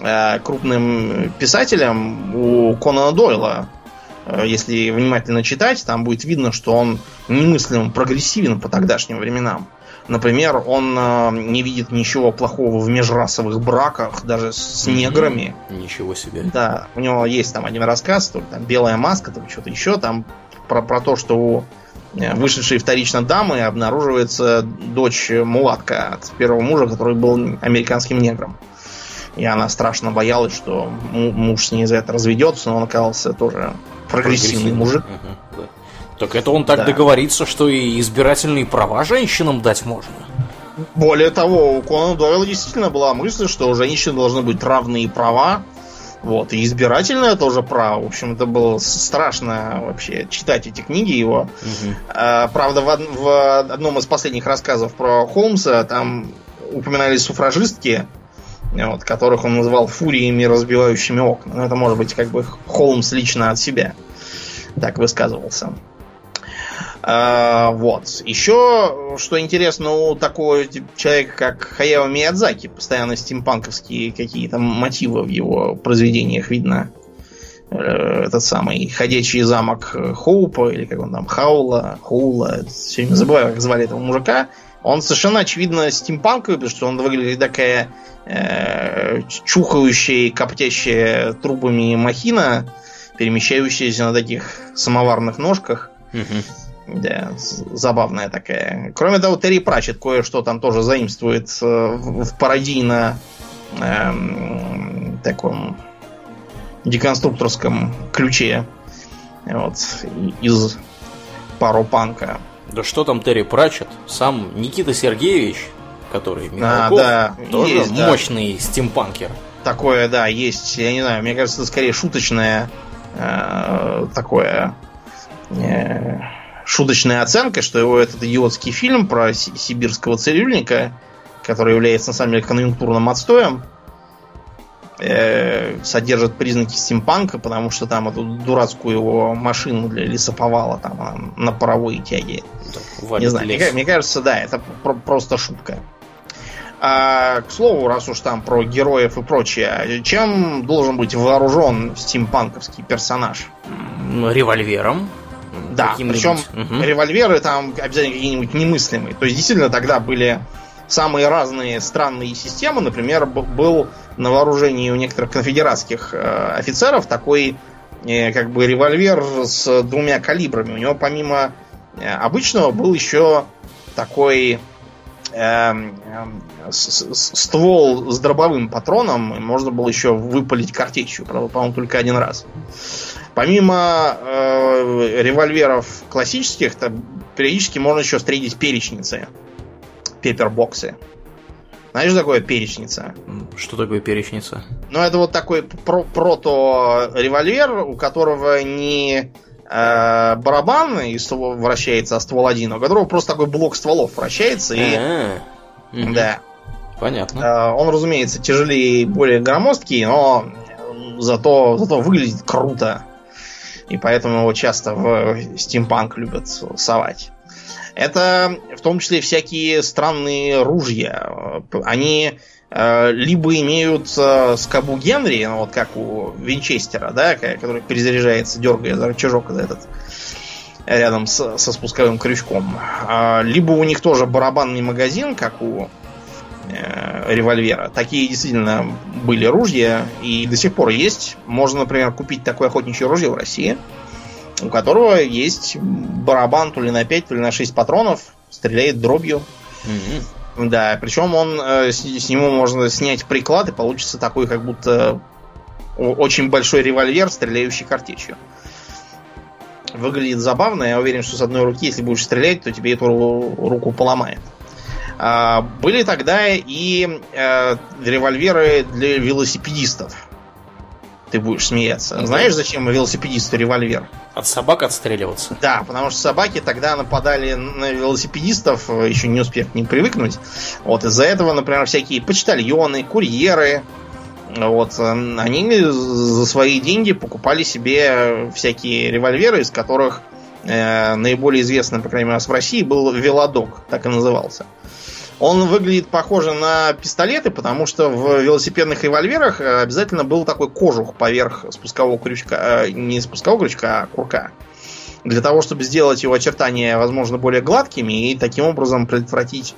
Speaker 2: э, крупным писателям. У Конана Дойла, э, если внимательно читать, там будет видно, что он немыслимо прогрессивен по тогдашним временам. Например, он э, не видит ничего плохого в межрасовых браках, даже с неграми.
Speaker 1: Ничего себе.
Speaker 2: Да, у него есть там один рассказ, то ли там белая маска, там что-то еще, там про, про то, что у э, вышедшей вторично дамы обнаруживается дочь мулатка от первого мужа, который был американским негром. И она страшно боялась, что му- муж с ней за это разведется, но он оказался тоже прогрессивный мужик.
Speaker 1: Мгм, да. Так это он так
Speaker 2: Да.
Speaker 1: договорится, что и избирательные права женщинам дать можно.
Speaker 2: Более того, у Конана Дойла действительно была мысль, что у женщин должны быть равные права. Вот, и избирательное тоже право. В общем, это было страшно вообще читать эти книги его.
Speaker 1: Мгм.
Speaker 2: А, правда, в, в одном из последних рассказов про Холмса там упоминались суфражистки, вот, которых он называл фуриями, разбивающими окна. Но это может быть как бы Холмс лично от себя так высказывался. А, вот. Еще, что интересно, у такого человека, как Хаяо Миядзаки, постоянно стимпанковские какие-то мотивы в его произведениях видно. Э, Этот самый ходячий замок Хоупа, или как он там, Хаула, Хоула, все время забываю, как звали этого мужика. Он совершенно очевидно стимпанковый, потому что он выглядит такая э, чухающая, и коптящая трубами махина, перемещающаяся на таких самоварных ножках.
Speaker 1: Мгм.
Speaker 2: Да, забавная такая. Кроме того, Терри Пратчет кое-что там тоже заимствует э, в, в пародийно эм, таком деконструкторском ключе. Вот, из паропанка.
Speaker 1: Да что там Терри Пратчет? Сам Никита Сергеевич, который
Speaker 2: А,
Speaker 1: Михалков,
Speaker 2: да,
Speaker 1: тоже
Speaker 2: есть, да.
Speaker 1: мощный стимпанкер.
Speaker 2: Такое, да, есть, я не знаю, мне кажется, это скорее шуточное э, такое э, шуточная оценка, что его этот идиотский фильм про си- сибирского цирюльника, который является на самом деле конъюнктурным отстоем, э, содержит признаки стимпанка, потому что там эту дурацкую его машину для лесоповала там она на паровой тяге не знаю, мне, мне кажется, да, это про- просто шутка. А, к слову, раз уж там про героев и прочее, чем должен быть вооружен стимпанковский персонаж?
Speaker 1: Револьвером.
Speaker 2: Да, причем
Speaker 1: Мгм.
Speaker 2: револьверы там обязательно какие-нибудь немыслимые. То есть, действительно, тогда были самые разные странные системы. Например, был на вооружении у некоторых конфедератских э, офицеров такой э, как бы револьвер с двумя калибрами. У него помимо э, обычного был еще такой с- ствол с дробовым патроном. и Можно было еще выпалить картечью, правда, по-моему, только один раз. Помимо э, револьверов классических, то периодически можно еще встретить перечницы. Пепербоксы. Знаешь, что такое перечница?
Speaker 1: Что такое перечница?
Speaker 2: Ну, это вот такой про- прото-револьвер, у которого не э, барабан из ствола вращается, а ствол один, а у которого просто такой блок стволов вращается. И,
Speaker 1: А, мгм.
Speaker 2: да,
Speaker 1: Понятно.
Speaker 2: Э, Он, разумеется, тяжелее и более громоздкий, но зато, зато выглядит круто. И поэтому его часто в стимпанк любят совать. Это в том числе всякие странные ружья. Они э, либо имеют э, скобу Генри, ну, вот как у Винчестера, да, который перезаряжается, дергая за рычажок этот рядом с- со спусковым крючком. А, Либо у них тоже барабанный магазин, как у э, револьвера. Такие действительно были ружья и до сих пор есть. Можно, например, купить такое охотничье ружье в России, у которого есть барабан то ли на 5, то ли на 6 патронов, стреляет дробью. Mm-hmm. Да, причем он э, с, с него можно снять приклад, и получится такой, как будто очень большой револьвер, стреляющий картечью. Выглядит забавно. Я уверен, что с одной руки, если будешь стрелять, то тебе эту руку поломает. А, были тогда и э, револьверы для велосипедистов. Ты будешь смеяться. Ну, Знаешь, зачем велосипедисту револьвер?
Speaker 1: От собак отстреливаться.
Speaker 2: Да, потому что собаки тогда нападали на велосипедистов, еще не успев к ним привыкнуть. Вот из-за этого, например, всякие почтальоны, курьеры, вот, э, они за свои деньги покупали себе всякие револьверы, из которых э, наиболее известный, по крайней мере, у нас в России был велодок, так и назывался. Он выглядит похоже на пистолеты, потому что в велосипедных револьверах э, обязательно был такой кожух поверх спускового крючка, э, не спускового крючка, а курка. Для того, чтобы сделать его очертания, возможно, более гладкими и таким образом предотвратить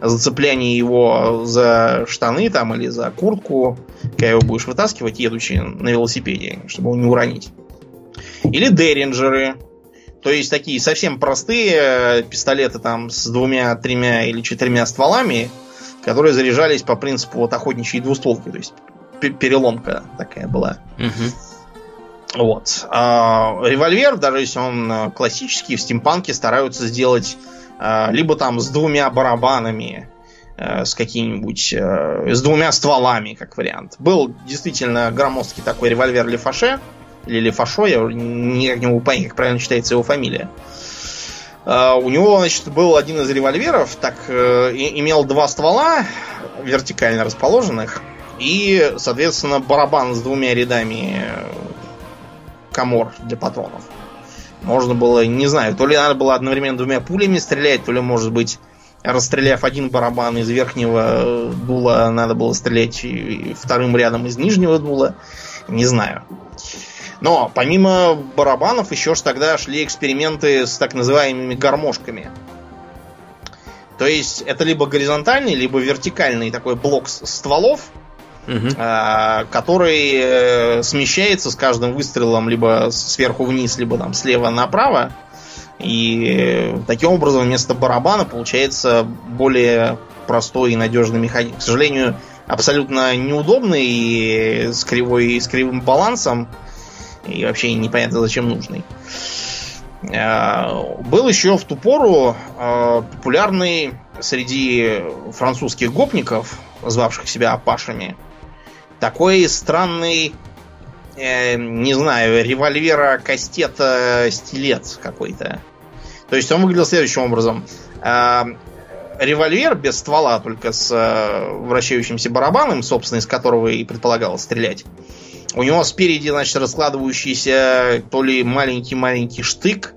Speaker 2: зацепляние его за штаны там или за куртку, когда его будешь вытаскивать, едучи на велосипеде, чтобы его не уронить. Или деринджеры. То есть такие совсем простые э, пистолеты там с двумя, тремя или четырьмя стволами, которые заряжались по принципу вот охотничьей двустволки. То есть переломка такая была. Угу. Вот. А револьвер, даже если он э, классический, в стимпанке стараются сделать а, либо там с двумя барабанами, с какими-нибудь, с двумя стволами, как вариант. Был действительно громоздкий такой револьвер Лефаше, или Лефашо, я никак не могу понять, как правильно читается его фамилия. А, у него, значит, был один из револьверов, так, э, имел два ствола, вертикально расположенных, и, соответственно, барабан с двумя рядами комор для патронов. Можно было, не знаю, то ли надо было одновременно двумя пулями стрелять, то ли, может быть, расстреляв один барабан из верхнего дула, надо было стрелять вторым рядом из нижнего дула. Не знаю. Но помимо барабанов еще ж тогда шли эксперименты с так называемыми гармошками. То есть это либо горизонтальный, либо вертикальный такой блок стволов, угу. который э, смещается с каждым выстрелом либо сверху вниз, либо там слева направо. И таким образом вместо барабана получается более простой и надежный механизм. К сожалению, абсолютно неудобный и с, кривой, и с кривым балансом. И вообще непонятно зачем нужный. А, был еще в ту пору а, популярный среди французских гопников, звавших себя апашами, такой странный, э, не знаю, револьвера кастета стилет какой-то. То есть он выглядел следующим образом. Э, револьвер без ствола, только с э, вращающимся барабаном, собственно, из которого и предполагалось стрелять. У него спереди, значит, раскладывающийся то ли маленький-маленький штык,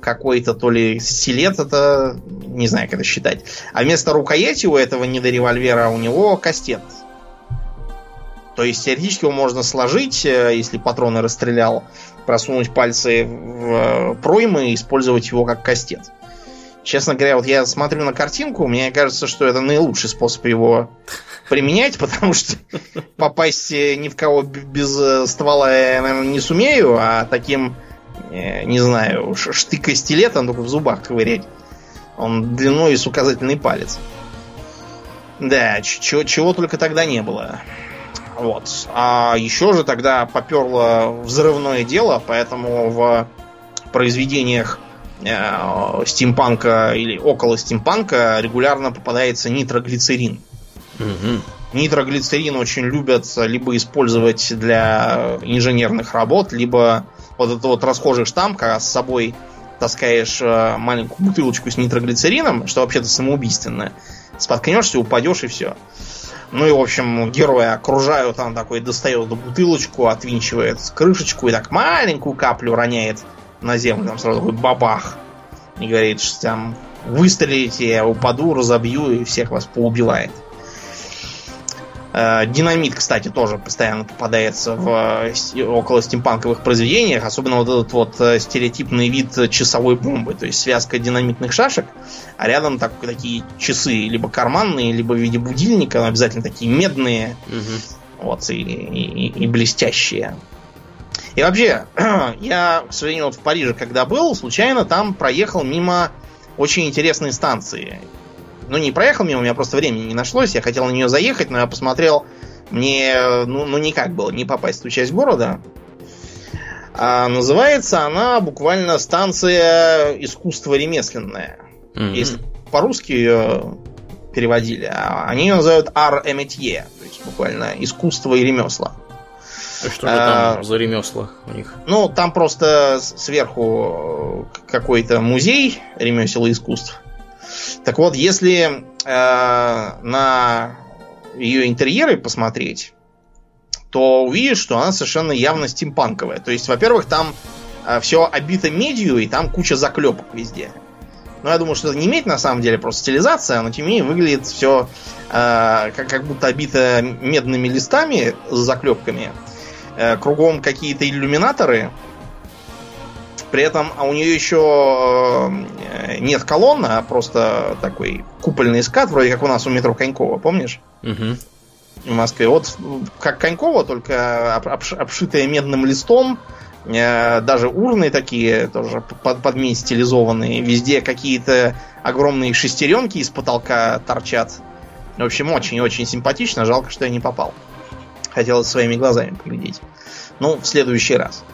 Speaker 2: какой-то, то ли стилет, это не знаю, как это считать. А вместо рукояти у этого недоревольвера у него кастет то есть теоретически его можно сложить, э, если патроны расстрелял, просунуть пальцы в э, проймы и использовать его как кастет. Честно говоря, вот я смотрю на картинку, мне кажется, что это наилучший способ его применять, потому что попасть э, ни в кого без ствола я, наверное, не сумею, а таким, не знаю, штыка-стилетом только в зубах ковырять. Он длиной с указательный палец. Да, чего, чего только тогда не было. Вот. А еще же тогда поперло взрывное дело, поэтому в произведениях э, стимпанка или около стимпанка регулярно попадается нитроглицерин. Угу. Нитроглицерин очень любят либо использовать для инженерных работ, либо вот этот вот расхожий штамп, когда с собой таскаешь э, маленькую бутылочку с нитроглицерином, что вообще-то самоубийственное. Споткнешься, упадешь и все. Ну и, в общем, героя окружают, он такой достает бутылочку, отвинчивает крышечку и так маленькую каплю роняет на землю. Там сразу такой бабах. И говорит, что там выстрелите, я упаду, разобью и всех вас поубивает. Э, динамит, кстати, тоже постоянно попадается в около стимпанковых произведениях, особенно вот этот вот стереотипный вид часовой бомбы, то есть связка динамитных шашек, а рядом так, такие часы, либо карманные, либо в виде будильника, обязательно такие медные, угу. вот, и, и, и блестящие. И вообще, я, к сожалению, вот в Париже, когда был, случайно там проехал мимо очень интересной станции. Ну, не проехал мимо, у меня просто времени не нашлось. Я хотел на нее заехать, но я посмотрел, мне ну, ну никак было не попасть в ту часть города. А называется она буквально станция искусство ремесленное. Mm-hmm. Если по-русски ее переводили, а они ее называют ар эмитье, то есть буквально искусство и ремесла.
Speaker 1: А что же там а, за ремесла у них?
Speaker 2: Ну, там просто сверху какой-то музей ремесел и искусств. Так вот, если э, на ее интерьеры посмотреть, то увидишь, что она совершенно явно стимпанковая. То есть, во-первых, там э, все обито медью, и там куча заклепок везде. Но я думаю, что это не медь на самом деле, просто стилизация, но тем не менее выглядит все э, как, как будто обито медными листами с заклепками. Э, кругом какие-то иллюминаторы. При этом а у нее еще э, нет колонны, а просто такой купольный скат, вроде как у нас у метро Конькова, помнишь? Угу. В Москве. Вот как Конькова, только обшитая медным листом, э, даже урны такие, тоже под, под медь стилизованные. Везде какие-то огромные шестеренки из потолка торчат. В общем, очень-очень симпатично. Жалко, что я не попал. Хотелось своими глазами поглядеть. Ну, в следующий раз.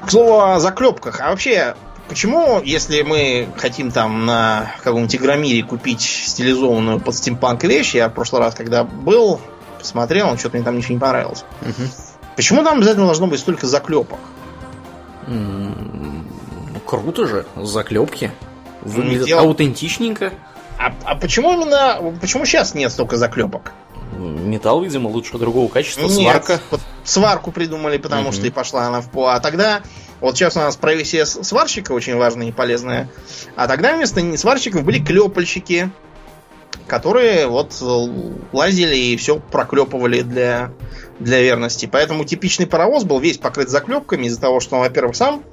Speaker 2: К слову о заклепках. А вообще, почему, если мы хотим там на каком-нибудь Игромире купить стилизованную под стимпанк вещь, я в прошлый раз, когда был, посмотрел, что-то мне там ничего не понравилось. Угу. Почему там обязательно должно быть столько заклепок?
Speaker 1: Ну, круто же, заклепки. Выглядит Дело... аутентичненько.
Speaker 2: А, а почему именно. Почему сейчас нет столько заклепок?
Speaker 1: Металл, видимо, лучше другого качества. Нет, сварка.
Speaker 2: Сварку придумали, потому угу. что и пошла она в по. А тогда, вот сейчас у нас профессия сварщика очень важная и полезная. А тогда вместо сварщиков были клепальщики, которые вот лазили и все проклепывали для, для верности. Поэтому типичный паровоз был весь покрыт заклепками из-за того, что он, во-первых, сам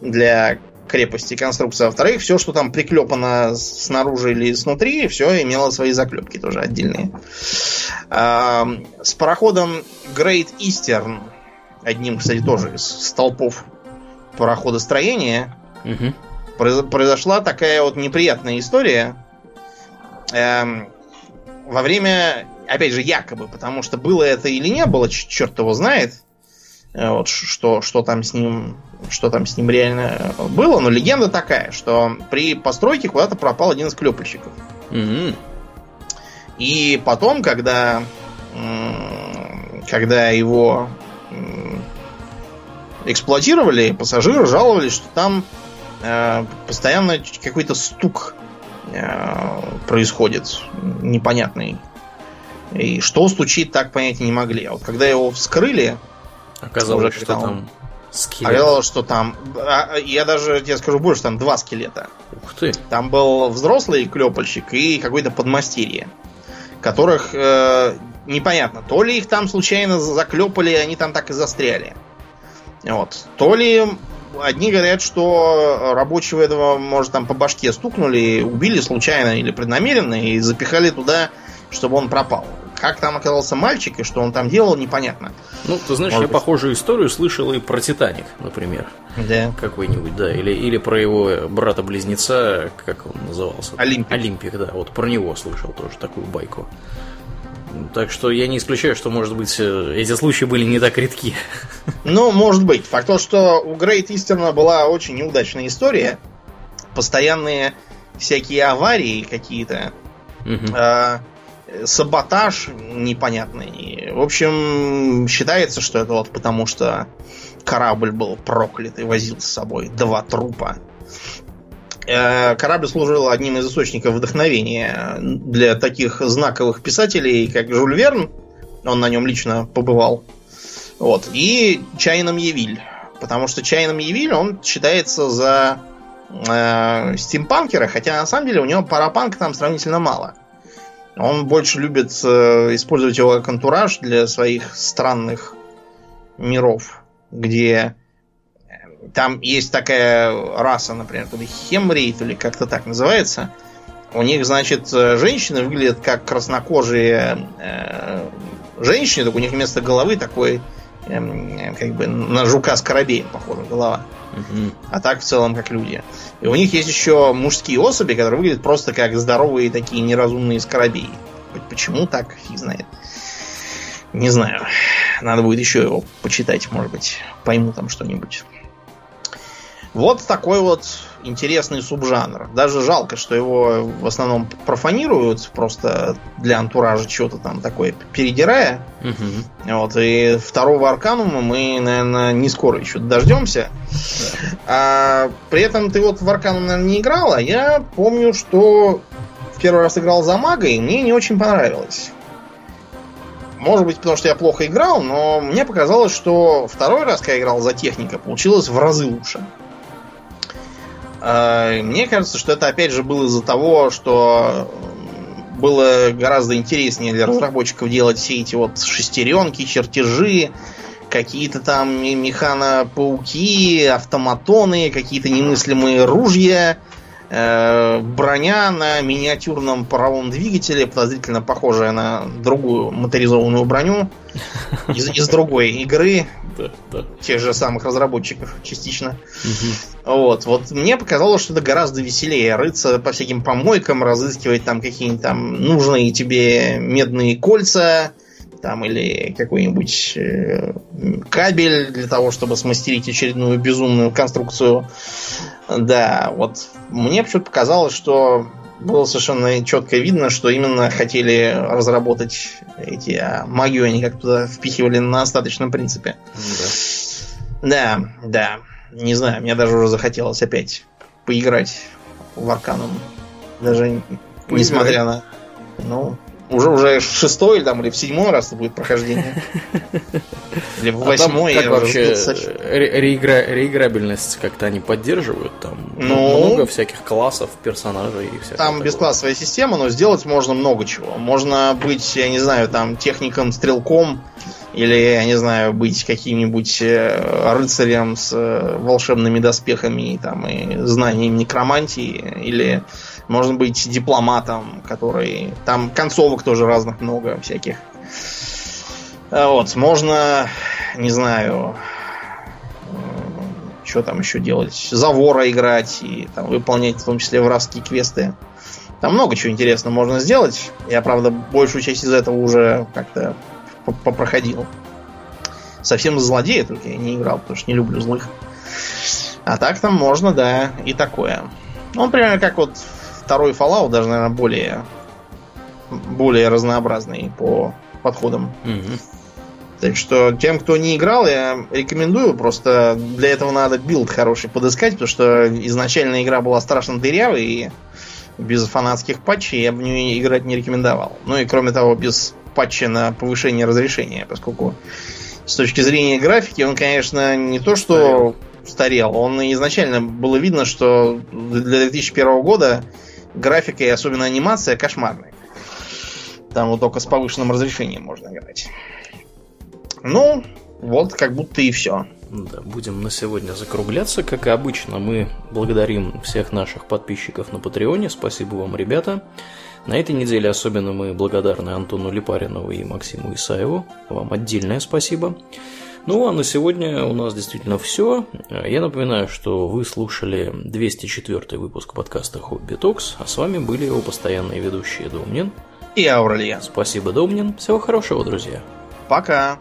Speaker 2: для крепости конструкции, а во-вторых, все, что там приклепано снаружи или снутри, все имело свои заклепки тоже отдельные. С пароходом Great Eastern, одним, кстати, тоже из столпов пароходостроения, угу. произошла такая вот неприятная история. Эм, во время, опять же, якобы, потому что было это или не было, черт его знает, вот что, что там с ним что там с ним реально было, но легенда такая, что при постройке куда-то пропал один из клепальщиков. Mm-hmm. И потом, когда, когда его эксплуатировали, пассажиры жаловались, что там э, постоянно какой-то стук э, происходит непонятный. И что стучит, так понять не могли. А вот когда его вскрыли,
Speaker 1: оказалось, уже, что там
Speaker 2: Скелет. Оказалось, что там... А, я даже тебе скажу больше, там два скелета.
Speaker 1: Ух ты.
Speaker 2: Там был взрослый клепальщик и какой-то подмастерье. Которых э, непонятно, то ли их там случайно заклепали, они там так и застряли. Вот. То ли одни говорят, что рабочего этого, может, там по башке стукнули, убили случайно или преднамеренно и запихали туда, чтобы он пропал. Как там оказался мальчик и что он там делал, непонятно.
Speaker 1: Ну, ты знаешь, Может я быть... похожую историю слышал и про Титаник, например.
Speaker 2: Да.
Speaker 1: Какой-нибудь, да. Или, или про его брата-близнеца, как он назывался?
Speaker 2: Олимпик.
Speaker 1: Олимпик, да. Вот про него слышал тоже такую байку. Так что я не исключаю, что, может быть, э, эти случаи были не так редки.
Speaker 2: Ну, может быть. Факт то, что у Грейт Истерна была очень неудачная история. Постоянные всякие аварии какие-то. Угу саботаж непонятный. В общем, считается, что это вот потому, что корабль был проклят и возил с собой два трупа. Э, корабль служил одним из источников вдохновения для таких знаковых писателей, как Жюль Верн. Он на нем лично побывал. Вот. И Чайном Евиль. Потому что Чайном Евиль, он считается за э, стимпанкера, хотя на самом деле у него парапанка там сравнительно мало. Он больше любит э, использовать его как антураж для своих странных миров, где э, там есть такая раса, например, хемрейт или как-то так называется. У них, значит, э, женщины выглядят как краснокожие э, женщины, только у них вместо головы такой, как бы на жука с корабеем похожа голова. Угу. А так в целом как люди. И у них есть еще мужские особи, которые выглядят просто как здоровые такие неразумные скоробеи. Почему так, фиг знает. Не знаю. Надо будет еще его почитать, может быть, пойму там что-нибудь. Вот такой вот интересный субжанр. Даже жалко, что его в основном профанируют просто для антуража что-то там такое передирая. Угу. Вот, и второго Арканума мы, наверное, не скоро еще дождемся. Да. А, при этом ты вот в Арканум, наверное, не играла. Я помню, что в первый раз играл за мага, и мне не очень понравилось. Может быть, потому что я плохо играл, но мне показалось, что второй раз, когда я играл за техника, получилось в разы лучше. А, мне кажется, что это опять же было из-за того, что было гораздо интереснее для разработчиков делать все эти вот шестеренки, чертежи, какие-то там механо-пауки, автоматоны, какие-то немыслимые ружья, Э, броня на миниатюрном паровом двигателе, подозрительно похожая на другую моторизованную броню из, из другой игры. Да, да. Тех же самых разработчиков частично. Угу. Вот, вот мне показалось, что это гораздо веселее рыться по всяким помойкам, разыскивать там какие-нибудь там нужные тебе медные кольца, там или какой-нибудь э, кабель для того, чтобы смастерить очередную безумную конструкцию. Да, вот мне почему-то показалось, что было совершенно четко видно, что именно хотели разработать эти а магию, они как туда впихивали на остаточном принципе. Да. да, да. Не знаю, мне даже уже захотелось опять поиграть в Арканум. Даже Поиграй. несмотря на... Ну, уже уже шестой там, или в седьмой раз это будет прохождение.
Speaker 1: Или в восьмой. А как вообще реигра... реиграбельность как-то они поддерживают? Там ну, много всяких классов, персонажей и всякого
Speaker 2: Там бесклассовая система, но сделать можно много чего. Можно быть, я не знаю, там техником-стрелком, или, я не знаю, быть каким-нибудь э, рыцарем с э, волшебными доспехами там, и знанием некромантии, или можно быть дипломатом, который... Там концовок тоже разных много всяких. А вот, можно, не знаю, что там еще делать, завора играть и там, выполнять в том числе воровские квесты. Там много чего интересного можно сделать. Я, правда, большую часть из этого уже как-то попроходил. Совсем злодея только я не играл, потому что не люблю злых. А так там можно, да, и такое. Ну, примерно как вот второй Fallout даже, наверное, более, более разнообразный по подходам. Угу. Так что тем, кто не играл, я рекомендую. Просто для этого надо build хороший подыскать, потому что изначально игра была страшно дырявой, и без фанатских патчей я бы в нее играть не рекомендовал. Ну и кроме того, без патча на повышение разрешения, поскольку с точки зрения графики он, конечно, не то что старел, он изначально было видно, что для 2001 года графика и особенно анимация кошмарные. Там вот только с повышенным разрешением можно играть. Ну, вот как будто и все.
Speaker 1: Да, будем на сегодня закругляться. Как и обычно, мы благодарим всех наших подписчиков на Патреоне. Спасибо вам, ребята. На этой неделе особенно мы благодарны Антону Липаринову и Максиму Исаеву. Вам отдельное спасибо. Ну, а на сегодня у нас действительно все. Я напоминаю, что вы слушали 204 выпуск подкаста Хобби Токс, а с вами были его постоянные ведущие Домнин
Speaker 2: и Ауралия.
Speaker 1: Спасибо, Домнин. Всего хорошего, друзья.
Speaker 2: Пока.